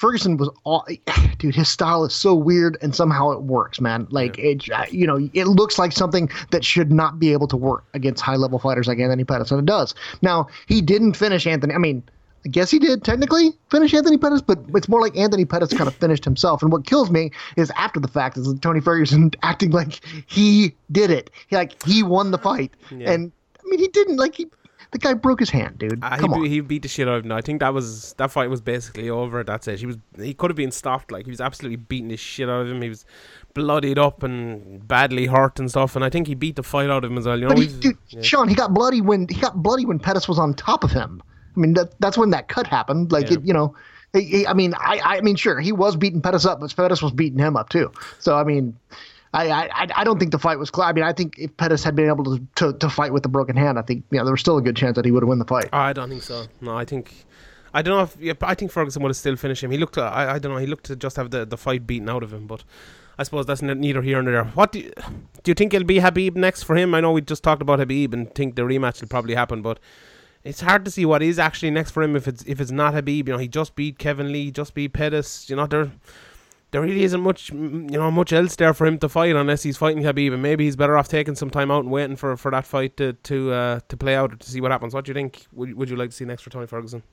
Ferguson was all, dude. His style is so weird, and somehow it works, man. Like yeah. it, you know, it looks like something that should not be able to work against high level fighters like Anthony Pettis, and it does. Now he didn't finish Anthony. I mean, I guess he did technically finish Anthony Pettis, but it's more like Anthony Pettis kind of finished himself. And what kills me is after the fact is Tony Ferguson acting like he did it, he, like he won the fight, yeah. and I mean he didn't. Like he the guy broke his hand, dude. Uh, Come
he,
on.
he beat the shit out of him. I think that was that fight was basically over. That's it. He was he could have been stopped. Like he was absolutely beating the shit out of him. He was bloodied up and badly hurt and stuff. And I think he beat the fight out of him as well. You know,
he, dude, yeah. Sean, he got bloody when he got bloody when Pettis was on top of him. I mean, that that's when that cut happened. Like yeah. it, you know. I mean, I, I mean, sure, he was beating Pettis up, but Pettis was beating him up too. So, I mean, I, I I don't think the fight was close. I mean, I think if Pettis had been able to, to, to fight with the broken hand, I think you know there was still a good chance that he would have won the fight.
I don't think so. No, I think I don't know if yeah, I think Ferguson would have still finished him. He looked, I, I don't know, he looked to just have the, the fight beaten out of him, but I suppose that's neither here nor there. What do you, do you think it'll be Habib next for him? I know we just talked about Habib and think the rematch will probably happen, but it's hard to see what is actually next for him if it's if it's not Habib. You know, he just beat Kevin Lee, just beat Pettis. You know, they're there really isn't much, you know, much else there for him to fight unless he's fighting Khabib, and maybe he's better off taking some time out and waiting for, for that fight to to uh, to play out to see what happens. What do you think? Would, would you like to see next for Tony Ferguson?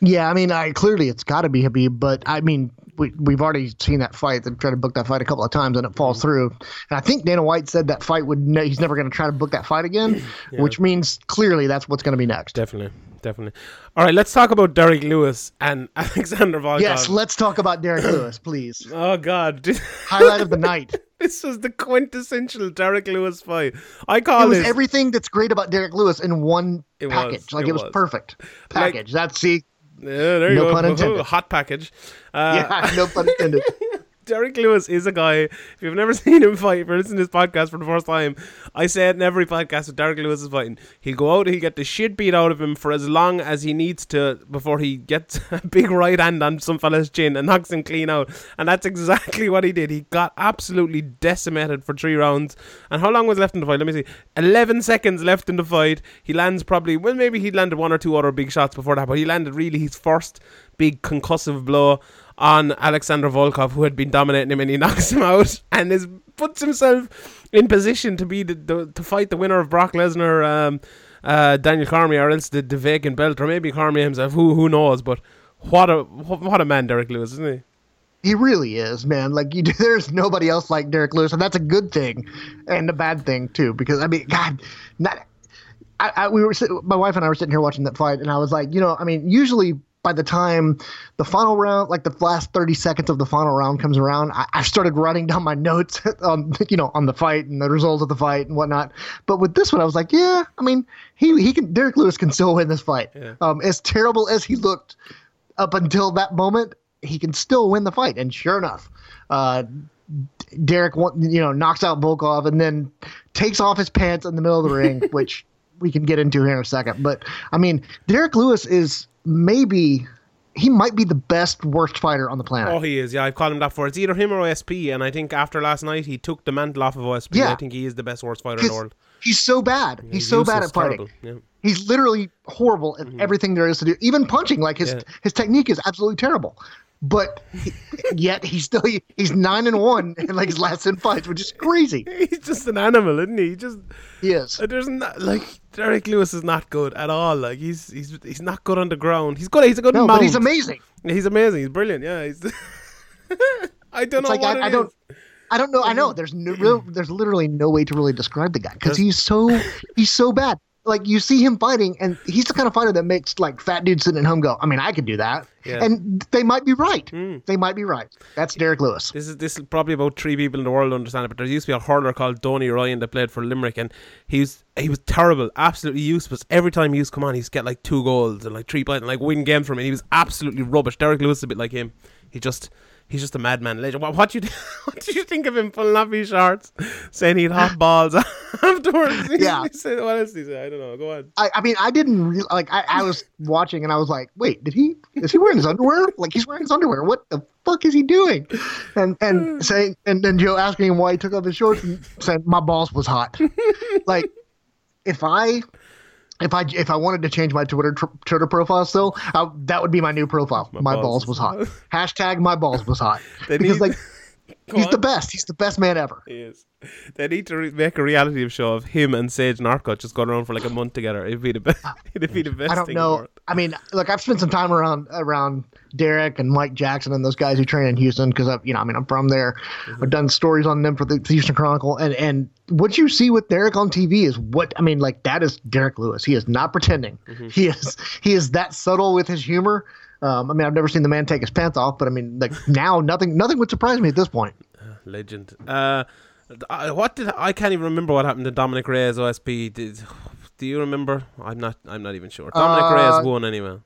Yeah, I mean, I clearly it's got to be Habib, but I mean, we we've already seen that fight. They've tried to book that fight a couple of times and it falls mm-hmm. through. And I think Dana White said that fight would ne- he's never going to try to book that fight again, yeah. which means clearly that's what's going to be next.
Definitely definitely. All right, let's talk about Derrick Lewis and Alexander Volkov.
Yes, let's talk about Derrick Lewis, please.
oh God,
highlight of the night.
this was the quintessential Derrick Lewis fight. I call
it
was
everything that's great about Derrick Lewis in one it package. Was, like it, it was, was, perfect package. Like, That's see.
Yeah, there you no go. pun intended. Hot package.
Uh, yeah, no pun intended.
Derrick Lewis is a guy. If you've never seen him fight, if you're listening to this podcast for the first time, I say it in every podcast that Derrick Lewis is fighting. He'll go out, he'll get the shit beat out of him for as long as he needs to before he gets a big right hand on some fella's chin and knocks him clean out. And that's exactly what he did. He got absolutely decimated for three rounds. And how long was left in the fight? Let me see. 11 seconds left in the fight. He lands probably, well, maybe he landed one or two other big shots before that, but he landed really his first big concussive blow on Alexander Volkov, who had been dominating him, and he knocks him out and is puts himself in position to be the, the to fight the winner of Brock Lesnar, um, uh, Daniel Cormier, or else the, the vacant belt, or maybe Cormier himself. Who who knows? But what a what a man Derrick Lewis, isn't he?
He really is, man. Like you, there's nobody else like Derrick Lewis, and that's a good thing, and a bad thing too. Because I mean, God, not. I, I, we were my wife and I were sitting here watching that fight, and I was like, you know, I mean, usually by the time the final round, like the last 30 seconds of the final round comes around, I, I started writing down my notes on, you know, on the fight and the results of the fight and whatnot. But with this one, I was like, yeah, I mean, he, he can, Derrick Lewis can still win this fight. Yeah. Um, as terrible as he looked up until that moment, he can still win the fight. And sure enough, uh, Derrick, you know, knocks out Volkov and then takes off his pants in the middle of the ring, which we can get into here in a second. But I mean, Derrick Lewis is maybe he might be the best worst fighter on the planet.
Oh, he is. Yeah, I've called him that for. It's either him or OSP, and I think after last night he took the mantle off of OSP.
Yeah.
I think he is the best worst fighter in the world.
He's so bad. He's, so bad at fighting.
Yeah. Mm-hmm.
He's literally horrible at everything there is to do. Even punching, like his
Yeah.
his technique is absolutely terrible. But yet he's still he's nine and one in like his last ten fights, which is crazy.
He's just an animal, isn't he? He just
He is.
uh, there's not like Derrick Lewis is not good at all. Like he's he's he's not good on the ground. He's good. He's a good
No,
mount.
but he's amazing.
He's amazing. He's brilliant. Yeah. He's. I don't
It's
know
like I, I don't. I don't know. I know. There's no real. There's literally no way to really describe the guy because he's so he's so bad. Like you see him fighting, and he's the kind of fighter that makes like fat dudes sitting at home go, "I mean, I could do that,"
Yeah.
and they might be right.
Hmm.
They might be right. That's Derrick Lewis.
This is this is probably about three people in the world understand it, but there used to be a hurler called Donny Ryan that played for Limerick, and he was he was terrible, absolutely useless. Every time he used to come on, he'd get like two goals and like three points and like win games from him. He was absolutely rubbish. Derrick Lewis is a bit like him. He just he's just a madman legend. What, what do you what do you think of him pulling off his shorts, saying he'd hot balls afterwards?
Yeah.
Said- what else did he say? I don't know. Go on.
I, I mean, I didn't re- like. I, I was watching, and I was like, "Wait, did he? Is he wearing his underwear? Like he's wearing his underwear? What the fuck is he doing?" And and saying, and then Joe asking him why he took off his shorts and said, "My balls was hot." like, if I. If I if I wanted to change my Twitter tr- Twitter profile still, I, that would be my new profile. My, balls, was hot. Hashtag my balls was hot. Because
need-
like he's
on.
the best. He's the best man ever.
He is. They need to re- make a reality show of him and Sage Northcutt just going around for like a month together. It'd be the best. It'd be the best.
I don't know. I mean, look, I've spent some time around around Derrick and Mike Jackson and those guys who train in Houston because I, you know, I mean, I'm from there.
Mm-hmm.
I've done stories on them for the Houston Chronicle, and and what you see with Derrick on TV is what I mean. Like that is Derrick Lewis. He is not pretending.
Mm-hmm.
He is he is that subtle with his humor. Um, I mean, I've never seen the man take his pants off, but I mean, like now, nothing nothing would surprise me at this point.
Legend. Uh, I- what did I can't even remember what happened to Dominick Reyes OSP. Did do you remember? I'm not. I'm not even sure. Dominick
Uh,
Reyes won anyway.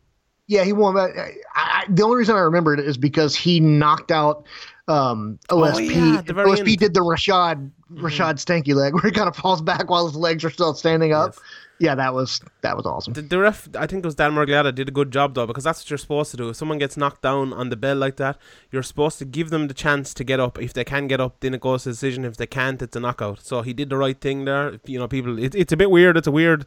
Yeah, he won. But I, I, the only reason I remember it is because he knocked out um, OSP.
Oh, yeah, at the very
OSP
end. Mm-hmm.
did the Rashad Rashad stanky leg where he kind of falls back while his legs are still standing up.
Yes.
Yeah, that was that was awesome.
The, the ref, I think it was Dan Miragliotta, did a good job though because that's what you're supposed to do. If someone gets knocked down on the bell like that, you're supposed to give them the chance to get up. If they can get up, then it goes to decision. If they can't, it's a knockout. So he did the right thing there. You know, people, it, it's a bit weird. It's a weird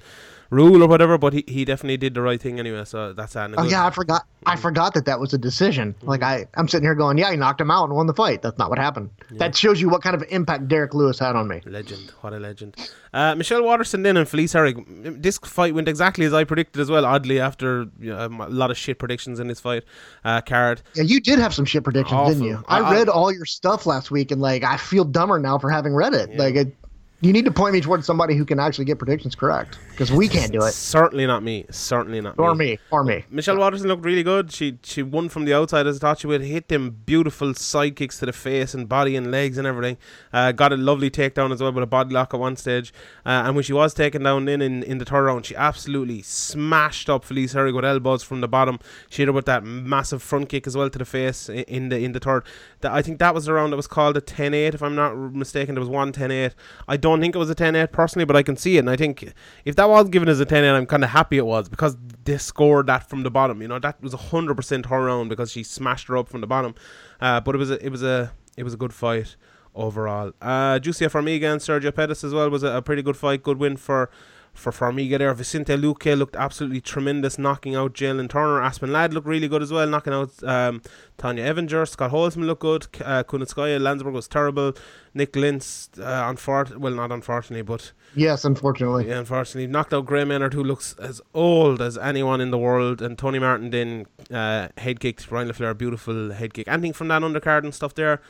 rule or whatever, but he, he definitely did the right thing anyway. So that's that.
Oh yeah, I forgot. I forgot that that was a decision. Like I, I'm sitting here going, yeah, he knocked him out and won the fight. That's not what happened. That shows you what kind of impact Derrick Lewis had on me.
Legend, what a legend. Uh, Michelle Waterson then and Felice Herrig. This fight went exactly as I predicted as well. Oddly, after you know, a lot of shit predictions in this fight uh, card.
Yeah, you did have some shit predictions, didn't you? I
I-
read all your stuff last week, and like I feel dumber now for having read it. Like it, you need to point me towards somebody who can actually get predictions correct because we can't do it.
Certainly not me. Certainly not
Or me, or me.
Michelle Waterson looked really good. She she won from the outside as I thought she would. Hit them beautiful side kicks to the face and body and legs and everything. Uh, got a lovely takedown as well with a body lock at one stage. Uh, and when she was taken down in, in in the third round, she absolutely smashed up Felice Herrig with elbows from the bottom. She hit her with that massive front kick as well to the face i- in the in the third. That I think that was the round that was called a 10-8 if I'm not mistaken. There was one 10-8. I don't think it was a 10-8 personally, but I can see it. And I think if that was given as a 10-8, I'm kind of happy it was because they scored that from the bottom. You know, that was 100% her round because she smashed her up from the bottom. Uh, but it was a, it was a it was a good fight overall. Uh, Jussier Formiga and Sergio Pettis as well was a, a pretty good fight. Good win for for Formiga there. Vicente Luque looked absolutely tremendous, knocking out Jalin Turner. Aspen Ladd looked really good as well, knocking out um, Tonya Evinger. Scott Holtzman looked good. Uh, Kunitskaya, Lansberg was terrible. Nik Lentz, uh, unfor- well, not unfortunately, but
Yes, unfortunately.
yeah, unfortunately, knocked out Gray Maynard, who looks as old as anyone in the world. And Tony Martin then uh, head kicked Ryan LaFlare, beautiful head kick. Anything from that undercard and stuff there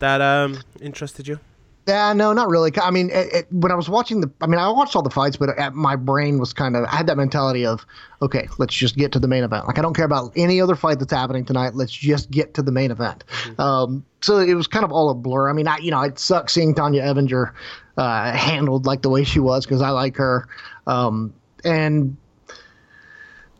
that um, interested you?
Yeah, no, not really. I mean, it, it, when I was watching the, I mean, I watched all the fights, but uh my brain was kind of, I had that mentality of, okay, let's just get to the main event. Like, I don't care about any other fight that's happening tonight. Let's just get to the main event. Um, so it was kind of all a blur. I mean, I, you know, it sucks seeing Tonya Evinger uh, handled like the way she was because I like her. Um, and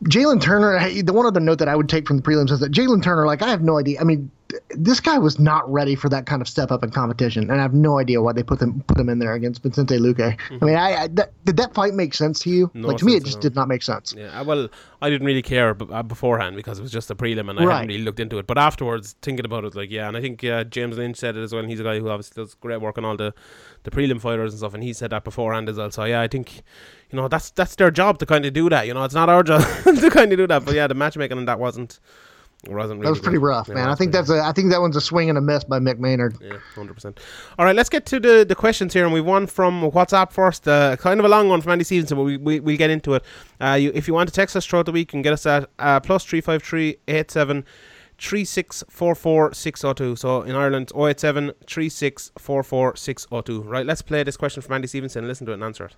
Jalin Turner, the one other note that I would take from the prelims is that Jalin Turner, like, I have no idea. I mean, this guy was not ready for that kind of step up in competition, and I have no idea why they put him put him in there against Vicente Luque. I mean, I, I that, did that fight make sense to you?
No
like to me, it just did not make sense.
Yeah, uh, well, I didn't really care b- uh, beforehand because it was just a prelim and I
Right.
hadn't really looked into it. But afterwards, thinking about it, like, yeah, and I think uh, James Lynch said it as well. And he's a guy who obviously does great work on all the, the prelim fighters and stuff. And he said that beforehand as well. So, yeah, I think, you know, that's that's their job to kind of do that. You know, it's not our job to kind of do that. But yeah, the matchmaking and that wasn't. Wasn't really
That was pretty
good.
rough,
Yeah,
man. I think
pretty
that's a I think that one's a swing and a miss by Mick Maynard.
Yeah, hundred percent. All right, let's get to the, the questions here, and we've one from WhatsApp first. Uh, kind of a long one from Andy Stevenson, but we we we'll get into it. Uh, you, if you want to text us throughout the week, you can get us at uh, plus three five three eight seven. 3644602. So in Ireland, 087 3644602. Right, let's play this question from Andy Stevenson. Listen to it and answer it.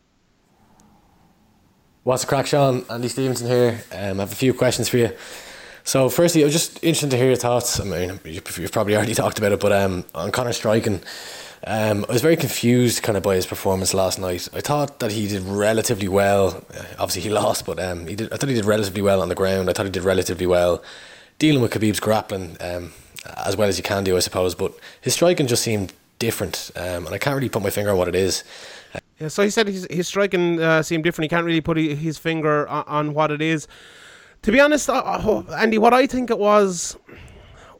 What's the crack, Sean? Andy Stevenson here. Um, I have a few questions for you. So, firstly, I was just interested to hear your thoughts. I mean, you- you've probably already talked about it, but um, on Conor striking, um, I was very confused kind of by his performance last night. I thought that he did relatively well. Uh, obviously, he lost, but um, he did. I thought he did relatively well on the ground. I thought he did relatively well dealing with Khabib's grappling um, as well as you can do, I suppose. But his striking just seemed different, um, and I can't really put my finger on what it is.
Yeah, so he said his, his striking uh, seemed different. He can't really put his finger on, on what it is. To be honest, uh, Andy, what I think it was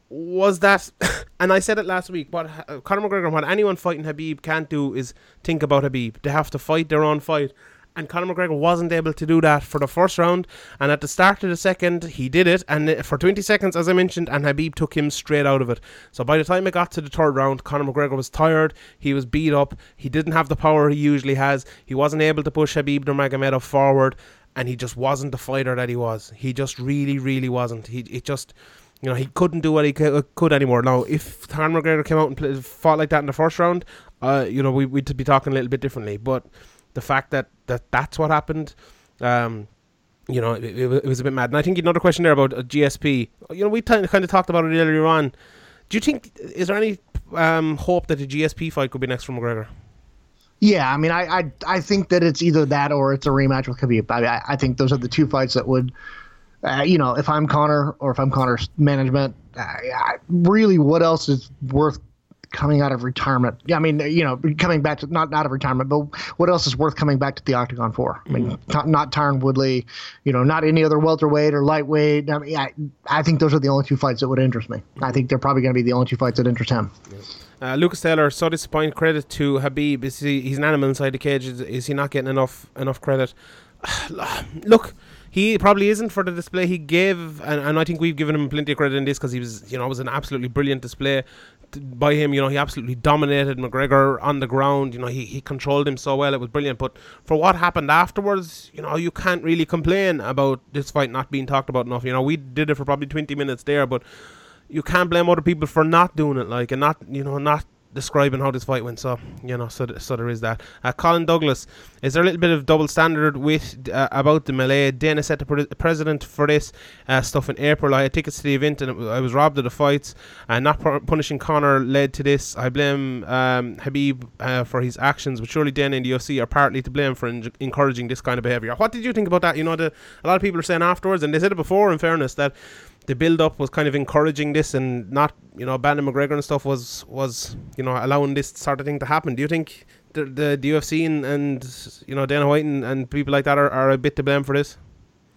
was that, and I said it last week. What uh, Conor McGregor, what anyone fighting Habib can't do is think about Habib. They have to fight their own fight. And Conor McGregor wasn't able to do that for the first round, and at the start of the second, he did it, and uh, for 20 seconds, as I mentioned, and Habib took him straight out of it. So by the time it got to the third round, Conor McGregor was tired, he was beat up, he didn't have the power he usually has, he wasn't able to push Habib Nurmagomedov forward, and he just wasn't the fighter that he was. He just really, really wasn't. He it just. You know, he couldn't do what he could anymore. Now, if Conor McGregor came out and play, fought like that in the first round, uh, you know, we, we'd be talking a little bit differently. But the fact that, that that's what happened, um, you know, it, it, it was a bit mad. And I think another question there about uh, GSP. You know, we kind of talked about it earlier on. Do you think is there any um, hope that the GSP fight could be next for McGregor?
Yeah, I mean, I, I I think that it's either that or it's a rematch with Khabib. I, I, think those are the two fights that would, uh, you know, if I'm Conor or if I'm Conor's management, really, what else is worth coming out of retirement? Yeah, I mean, you know, coming back to not out of retirement, but what else is worth coming back to the octagon for? I mean, not, not Tyron Woodley, you know, not any other welterweight or lightweight. I mean, I, I think those are the only two fights that would interest me. I think they're probably going to be the only two fights that interest him.
Uh, Lucas Taylor, so disappointed. Credit to Habib. Is he, he's an animal inside the cage. Is, is he not getting enough enough credit? Look, he probably isn't for the display he gave, and, and I think we've given him plenty of credit in this because he was, you know, it was an absolutely brilliant display by him. You know, he absolutely dominated McGregor on the ground. You know, he, he controlled him so well. It was brilliant. But for what happened afterwards, you know, you can't really complain about this fight not being talked about enough. You know, we did it for probably 20 minutes there, but you can't blame other people for not doing it, like, and not, you know, not describing how this fight went. So, you know, so, so there is that. Uh, Colin Douglas, is there a little bit of double standard with uh, about the melee? Dana set the pre- president for this uh, stuff in April. I had tickets to the event and I was robbed of the fights. And not pu- punishing Conor led to this. I blame um, Habib uh, for his actions, but surely Dana and the UFC are partly to blame for en- encouraging this kind of behaviour. What did you think about that? You know, the, a lot of people are saying afterwards, and they said it before, in fairness, that the build up was kind of encouraging this and not you know banning McGregor and stuff was was you know allowing this sort of thing to happen. Do you think the the, the UFC and, and you know Dana White and, and people like that are, are a bit to blame for this?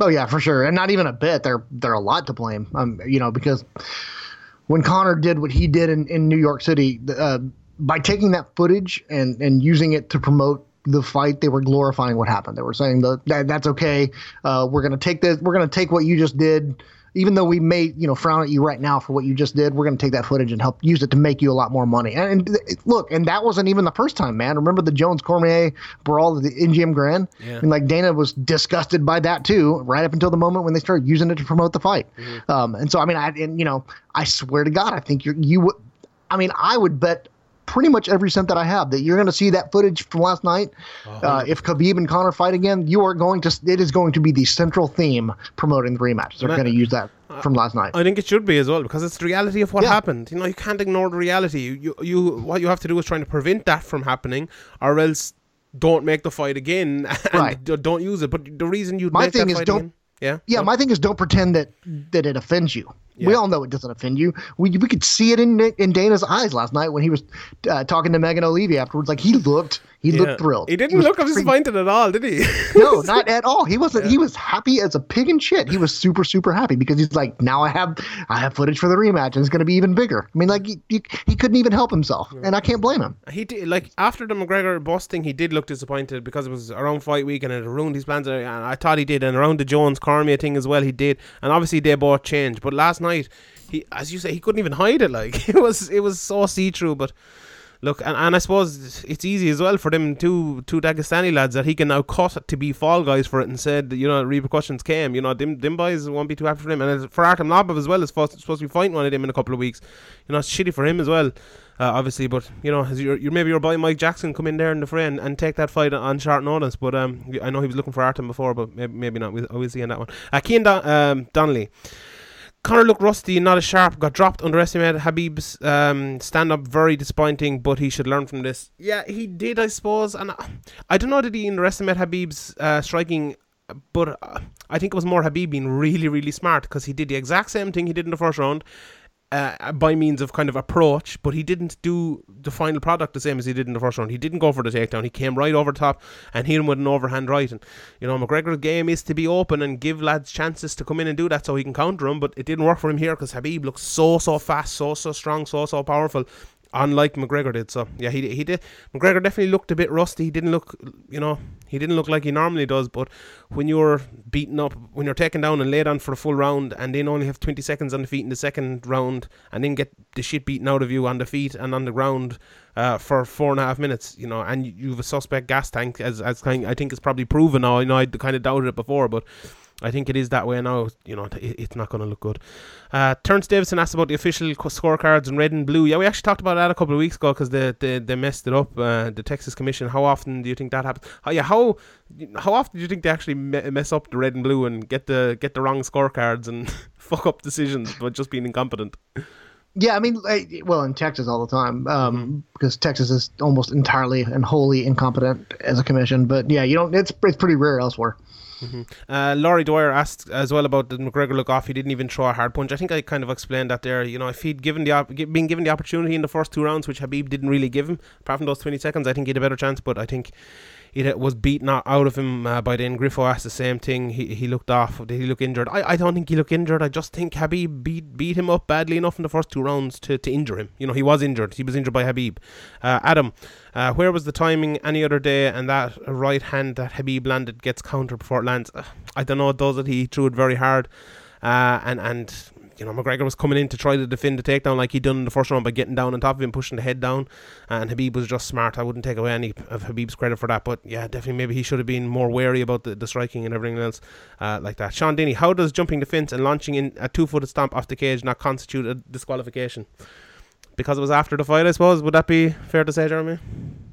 Oh yeah, for sure, and not even a bit. They're they're a lot to blame. Um, you know, because when Conor did what he did in, in New York City, uh, by taking that footage and and using it to promote the fight, they were glorifying what happened. They were saying that, that that's okay. Uh, we're gonna take this. We're gonna take what you just did. Even though we may, you know, frown at you right now for what you just did, we're going to take that footage and help use it to make you a lot more money. And, and look, and that wasn't even the first time, man. Remember the Jones Cormier brawl at the MGM Grand?
Yeah.
And like Dana was disgusted by that too, right up until the moment when they started using it to promote the fight. Um, and so, I mean, I and you know, I swear to God, I think you're you would. I mean, I would bet pretty much every cent that I have that you're going to see that footage from last night. Uh, if Khabib and Conor fight again, you are going to. It is going to be the central theme promoting the rematch. They're going to use that from last night.
I think it should be as well because it's the reality of what
Yeah.
happened. You know, you can't ignore the reality. You, you you what you have to do is trying to prevent that from happening, or else don't make the fight again and
Right.
don't use it. But the reason you
My
make
thing
that
is don't-
again, yeah,
Yeah, my thing is don't pretend that that it offends you. We all know it doesn't offend you. We, we could see it in in Dana's eyes last night when he was uh, talking to Megan Olivi afterwards. Like he looked, he
Yeah.
looked thrilled.
He didn't
was
look
pretty-
disappointed at all, did he?
no, not at all. He wasn't. He was happy as a pig in shit. He was super, super happy because he's like, now I have, I have footage for the rematch, and it's going to be even bigger. I mean, like he, he, he couldn't even help himself, and I can't blame him.
He did like after the McGregor busting, he did look disappointed because it was around fight week and it ruined his plans. And I thought he did, and around the Jones Cormier thing as well, he did. And obviously they both changed. But last night, he, as you say, he couldn't even hide it. Like it was, it was so see through. But look, and, and I suppose it's easy as well for them two two Dagestani lads that he can now cut to be fall guys for it and said you know repercussions came. You know them them boys won't be too happy for him. And for Artem Lobov as well is supposed, to be fighting one of them in a couple of weeks. You know it's shitty for him as well. Uh, obviously, but you know, as your, your maybe your boy Mike Jackson come in there in the fray and, and take that fight on short notice. But um, I know he was looking for Artem before, but maybe, maybe not. We'll, we'll see on that one. Uh, Keane Don- um, Donnelly. Conor looked rusty not as sharp. Got dropped, underestimated. Habib's um, stand up very disappointing, but he should learn from this. Yeah, he did, I suppose. And I, I don't know did he underestimate Habib's uh, striking, but uh, I think it was more Habib being really, really smart because he did the exact same thing he did in the first round. Uh, by means of kind of approach, but he didn't do the final product the same as he did in the first round. He didn't go for the takedown. He came right over top and hit him with an overhand right. And you know, McGregor's game is to be open and give lads chances to come in and do that so he can counter him. But it didn't work for him here because Habib looks so so fast, so so strong, so so powerful. Unlike McGregor did, so yeah, he he did. McGregor definitely looked a bit rusty. He didn't look, you know, he didn't look like he normally does. But when you're beaten up, when you're taken down and laid on for a full round, and then only have 20 seconds on the feet in the second round, and then get the shit beaten out of you on the feet and on the ground uh, for four and a half minutes, you know, and you have a suspect gas tank, as as kind, I think it's probably proven now. You know, I kind of doubted it before, but I think it is that way now. You know, it, it's not going to look good. Uh, Terence Davison asked about the official scorecards in red and blue. Yeah, we actually talked about that a couple of weeks ago because they, they they messed it up. Uh, the Texas Commission. How often do you think that happens? Oh, yeah, how how often do you think they actually me- mess up the red and blue and get the get the wrong scorecards and fuck up decisions by just being incompetent?
Yeah, I mean, well, in Texas all the time, um,
Mm-hmm.
because Texas is almost entirely and wholly incompetent as a commission. But yeah, you don't. It's it's pretty rare elsewhere.
Uh, Laurie Dwyer asked as well about the McGregor look off. He didn't even throw a hard punch. I think I kind of explained that there. You know, if he'd given the op- been given the opportunity in the first two rounds, which Habib didn't really give him, apart from those twenty seconds, I think he had a better chance. But I think it was beaten out of him uh, by then. Griffo asked the same thing. He he looked off. Did he look injured? I, I don't think he looked injured. I just think Habib beat beat him up badly enough in the first two rounds to, to injure him. You know, he was injured. He was injured by Habib. Uh, Adam, uh, where was the timing any other day? And that right hand that Habib landed gets countered before it lands. Uh, I don't know. Does it? He threw it very hard. Uh, and and you know McGregor was coming in to try to defend the takedown like he'd done in the first round by getting down on top of him, pushing the head down. And Habib was just smart. I wouldn't take away any of Habib's credit for that. But yeah, definitely maybe he should have been more wary about the, the striking and everything else uh, like that. Sean Denny, how does jumping the fence and launching in a two footed stomp off the cage not constitute a disqualification? Because it was after the fight, I suppose. Would that be fair to say, Jeremy?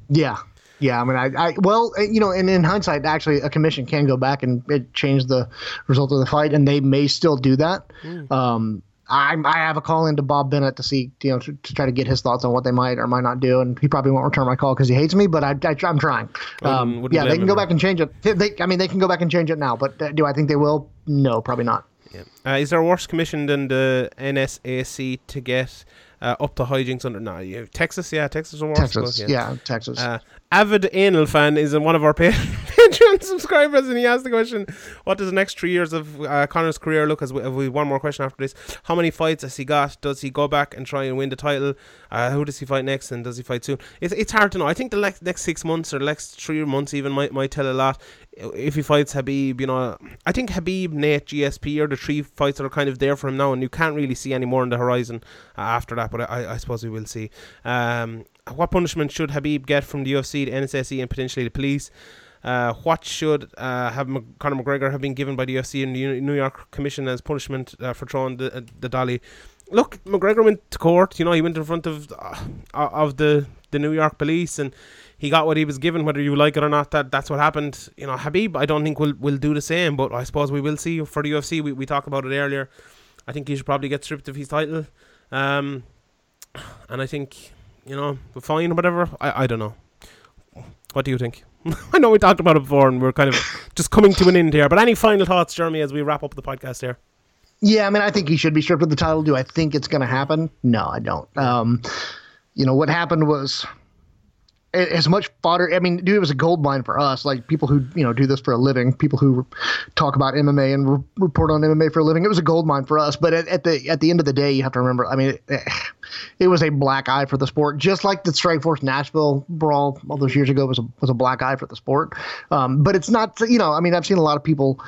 Yeah. Yeah, I mean, I, I well, uh, you know, and in hindsight, actually, a commission can go back and it change the result of the fight, and they may still do that. Um, I, I have a call into Bob Bennett to see, you know, to, to try to get his thoughts on what they might or might not do, and he probably won't return my call because he hates me, but I, I, I'm trying. Um,
wouldn't
yeah, they can go back and change it. They, I mean, they can go back and change it now, but uh, do I think they will? No, probably not.
Yeah. Uh, is there a worse commission than the NSAC to get uh, up to hijinks under? No, you, Texas, yeah, Texas.
Texas, yeah, Texas.
Uh, avid anal fan is one of our pa- Patreon subscribers, and he asked the question: What does the next three years of uh, Conor's career look? As we have we one more question after this. How many fights has he got? Does he go back and try and win the title? Uh, who does he fight next, and does he fight soon? It's, it's hard to know. I think the next next six months or next three months even might might tell a lot. If he fights Habib, you know, I think Habib, Nate, GSP are the three fights that are kind of there for him now, and you can't really see any more on the horizon uh, after that. But I, I suppose we will see. Um, what punishment should Habib get from the UFC, the NSSE, and potentially the police? Uh, what should uh, have Mc- Conor McGregor have been given by the UFC and the New York Commission as punishment uh, for throwing the uh, the dolly? Look, McGregor went to court. You know, he went in front of uh, of the the New York police and he got what he was given, whether you like it or not. That that's what happened. You know, Habib, I don't think will will do the same, but I suppose we will see for the UFC. We we talked about it earlier. I think he should probably get stripped of his title. Um, and I think you know, fine or whatever. I, I don't know. What do you think? I know we talked about it before and we're kind of just coming to an end here. But any final thoughts, Jeremy, as we wrap up the podcast here?
Yeah, I mean, I think he should be stripped of the title. Do I think it's going to happen? No, I don't. Um, you know, what happened was as much fodder. I mean, dude, it was a gold mine for us. Like people who you know do this for a living, people who talk about MMA and re- report on MMA for a living. It was a gold mine for us. But at, at, the at the end of the day, you have to remember. I mean, it, it, was a black eye for the sport, just like the Strikeforce Nashville brawl all those years ago was a was a black eye for the sport. Um, but it's not. You know, I mean, I've seen a lot of people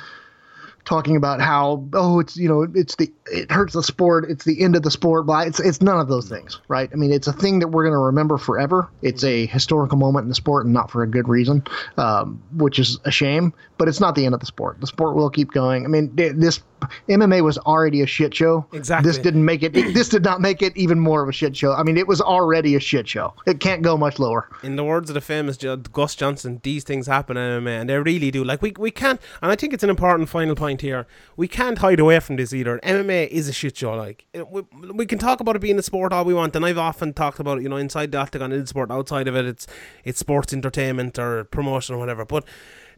talking about how oh it's you know it's the it hurts the sport it's the end of the sport but it's it's none of those things right i mean it's a thing that we're going to remember forever it's a historical moment in the sport and not for a good reason um, which is a shame but it's not the end of the sport the sport will keep going i mean this MMA was already a shit show.
Exactly.
This didn't make it. This did not make it even more of a shit show. I mean, it was already a shit show. It can't go much lower.
In the words of the famous Gus Johnson, these things happen in MMA, and they really do. Like we we can't, and I think it's an important final point here. We can't hide away from this either. MMA is a shit show. Like we, we can talk about it being a sport all we want, and I've often talked about it. You know, inside the octagon, it's sport, outside of it, it's it's sports entertainment or promotion or whatever. But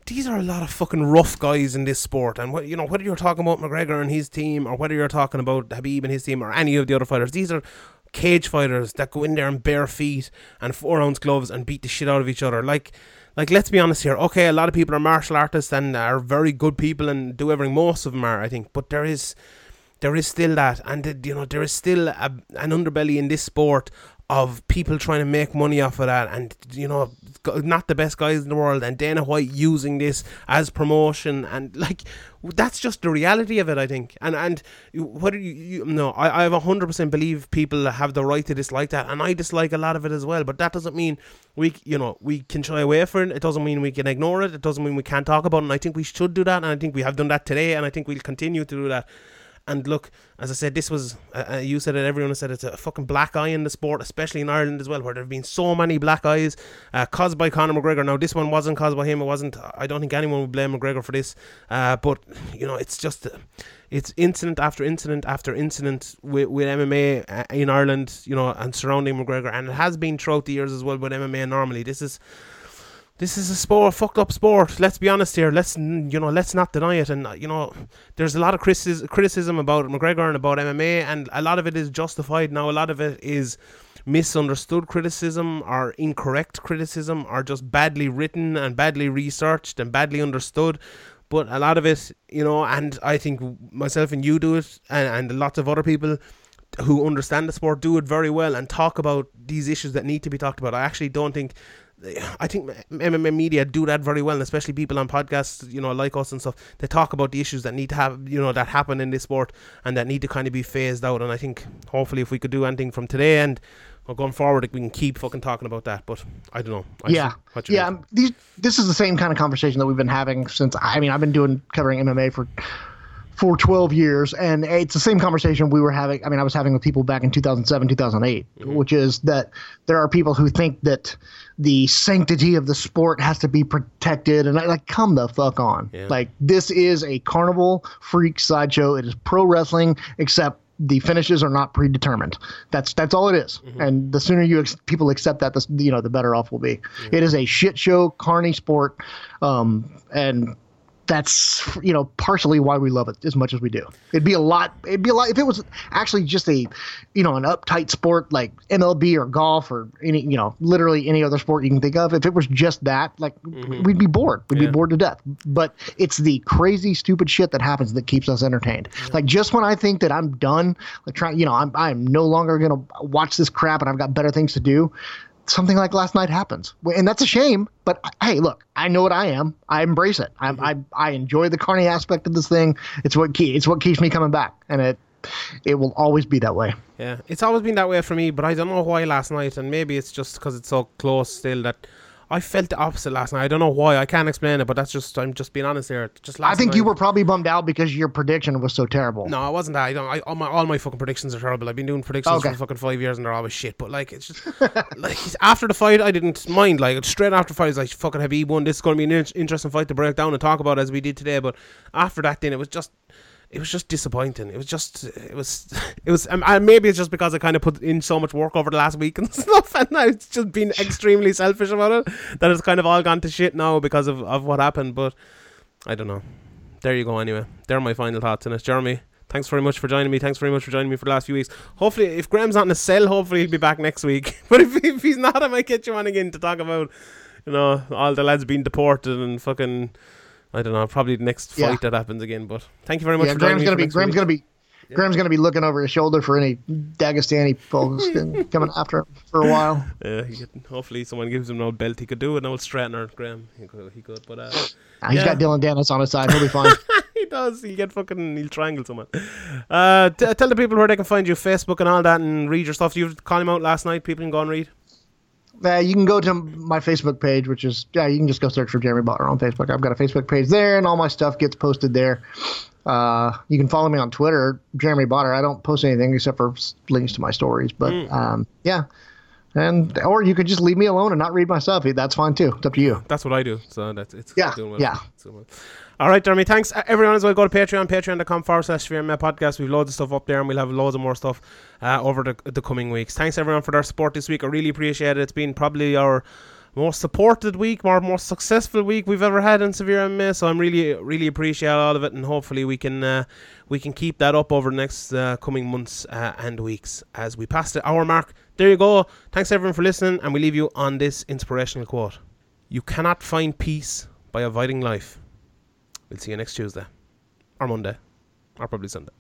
these are a lot of fucking rough guys in this sport. And what you know, whether you're talking about McGregor and his team, or whether you're talking about Habib and his team, or any of the other fighters, these are cage fighters that go in there in bare feet and four ounce gloves and beat the shit out of each other. Like, like let's be honest here. Okay, a lot of people are martial artists and are very good people and do everything. Most of them are, I think, but there is. There is still that, and uh, you know there is still a, an underbelly in this sport of people trying to make money off of that, and you know, not the best guys in the world, and Dana White using this as promotion, and like that's just the reality of it, I think. And and what you, you no, I I hundred percent believe people have the right to dislike that, and I dislike a lot of it as well. But that doesn't mean we you know we can shy away from it. It doesn't mean we can ignore it. It doesn't mean we can't talk about it. And I think we should do that, and I think we have done that today, and I think we'll continue to do that. And look, as I said, this was, uh, uh, you said it, everyone said it's a fucking black eye in the sport, especially in Ireland as well, where there have been so many black eyes uh, caused by Conor McGregor. Now, this one wasn't caused by him. It wasn't, I don't think anyone would blame McGregor for this. Uh, but, you know, it's just, it's incident after incident after incident with, with MMA uh, in Ireland, you know, and surrounding McGregor. And it has been throughout the years as well with MMA normally. This is, this is a sport, fucked up sport. Let's be honest here. Let's you know, let's not deny it. And uh, you know, there's a lot of criticism about McGregor and about MMA, and a lot of it is justified. Now, a lot of it is misunderstood criticism or incorrect criticism or just badly written and badly researched and badly understood. But a lot of it, you know, and I think myself and you do it, and, and lots of other people who understand the sport do it very well and talk about these issues that need to be talked about. I actually don't think I think MMA media do that very well, especially people on podcasts, you know, like us and stuff. They talk about the issues that need to have, you know, that happen in this sport and that need to kind of be phased out. And I think hopefully, if we could do anything from today and well, going forward, we can keep fucking talking about that. But I don't know. I
yeah, yeah. Um, these, this is the same kind of conversation that we've been having since. I mean, I've been doing covering MMA for for 12 years and it's the same conversation we were having i mean i was having with people back in 2007 2008 mm-hmm. which is that there are people who think that the sanctity of the sport has to be protected and I, like come the fuck on yeah. like this is a carnival freak sideshow it is pro wrestling except the finishes are not predetermined. That's that's all it is. Mm-hmm. And the sooner you ex- people accept that, the you know the better off we'll be. Mm-hmm. It is a shit show, carny sport, um, and that's you know partially why we love it as much as we do. It'd be a lot. It'd be a lot if it was actually just a, you know, an uptight sport like MLB or golf or any you know literally any other sport you can think of. If it was just that, like mm-hmm. we'd be bored. We'd yeah. be bored to death. But it's the crazy stupid shit that happens that keeps us entertained. Yeah. Like just when I think that I'm done, like trying, you know, I'm I'm no longer gonna watch this crap and I've got better things to do something like last night happens, and that's a shame. But hey, look, I know what I am. I embrace it. I mm-hmm. I, I enjoy the carny aspect of this thing. It's what key. It's what keeps me coming back, and it it will always be that way.
Yeah, it's always been that way for me. But I don't know why last night, and maybe it's just because it's so close still that I felt the opposite last night. I don't know why. I can't explain it, but that's just I'm just being honest here. Just last
I think
night,
you were probably bummed out because your prediction was so terrible.
No, I wasn't. That. I don't. I, all my all my fucking predictions are terrible. I've been doing predictions okay. for fucking five years and they're always shit. But like it's just like after the fight, I didn't mind. Like straight after the fight, it's like fucking have won. This is going to be an interesting fight to break down and talk about as we did today. But after that, then it was just it was just disappointing. It was just, it was, it was, um, and maybe it's just because I kind of put in so much work over the last week and stuff, and it's just been extremely selfish about it that it's kind of all gone to shit now because of, of what happened. But I don't know. There you go. Anyway, there are my final thoughts on it. Jeremy, Thanks very much for joining me. Thanks very much for joining me for the last few weeks. Hopefully, if Graham's not in a cell, hopefully he'll be back next week. but if, if he's not, I might get you on again to talk about, you know, all the lads being deported and fucking. I don't know. Probably the next fight
Yeah.
that happens again. But thank you very much
Yeah,
for
Graham's gonna be Graham's
week.
gonna be Graham's gonna be looking over his shoulder for any Dagestani folks coming after him for a while.
Yeah, he could, hopefully someone gives him an old belt. He could do an old straightener, Graham. He could, he could. But uh,
Ah, He's
Yeah.
got Dillon Danis on his side. He'll be fine.
he does. He'll get fucking. He'll triangle someone. Uh, t- tell the people where they can find you, Facebook and all that, and read your stuff. You call him out last night. People can go and read.
Uh, you can go to my Facebook page, which is yeah, you can just go search for Jeremy Botter on Facebook. I've got a Facebook page there, and all my stuff gets posted there. Uh, you can follow me on Twitter, Jeremy Botter. I don't post anything except for links to my stories, but um, yeah, and or you could just leave me alone and not read my stuff. That's fine too. It's up to you.
That's what I do. So that's it's
Yeah, yeah.
All right, Jeremy. Thanks uh, everyone as well. Go to Patreon, patreon.com forward slash VMA podcast. We've loads of stuff up there, and we'll have loads of more stuff uh, over the the coming weeks. Thanks everyone for their support this week. I really appreciate it. It's been probably our most supported week, more most successful week we've ever had in Severe MMA. So I'm really really appreciate all of it, and hopefully we can uh, we can keep that up over the next uh, coming months uh, and weeks as we pass the hour mark. There you go. Thanks everyone for listening, and we leave you on this inspirational quote. You cannot find peace by avoiding life. We'll see you next Tuesday, or Monday, or probably Sunday.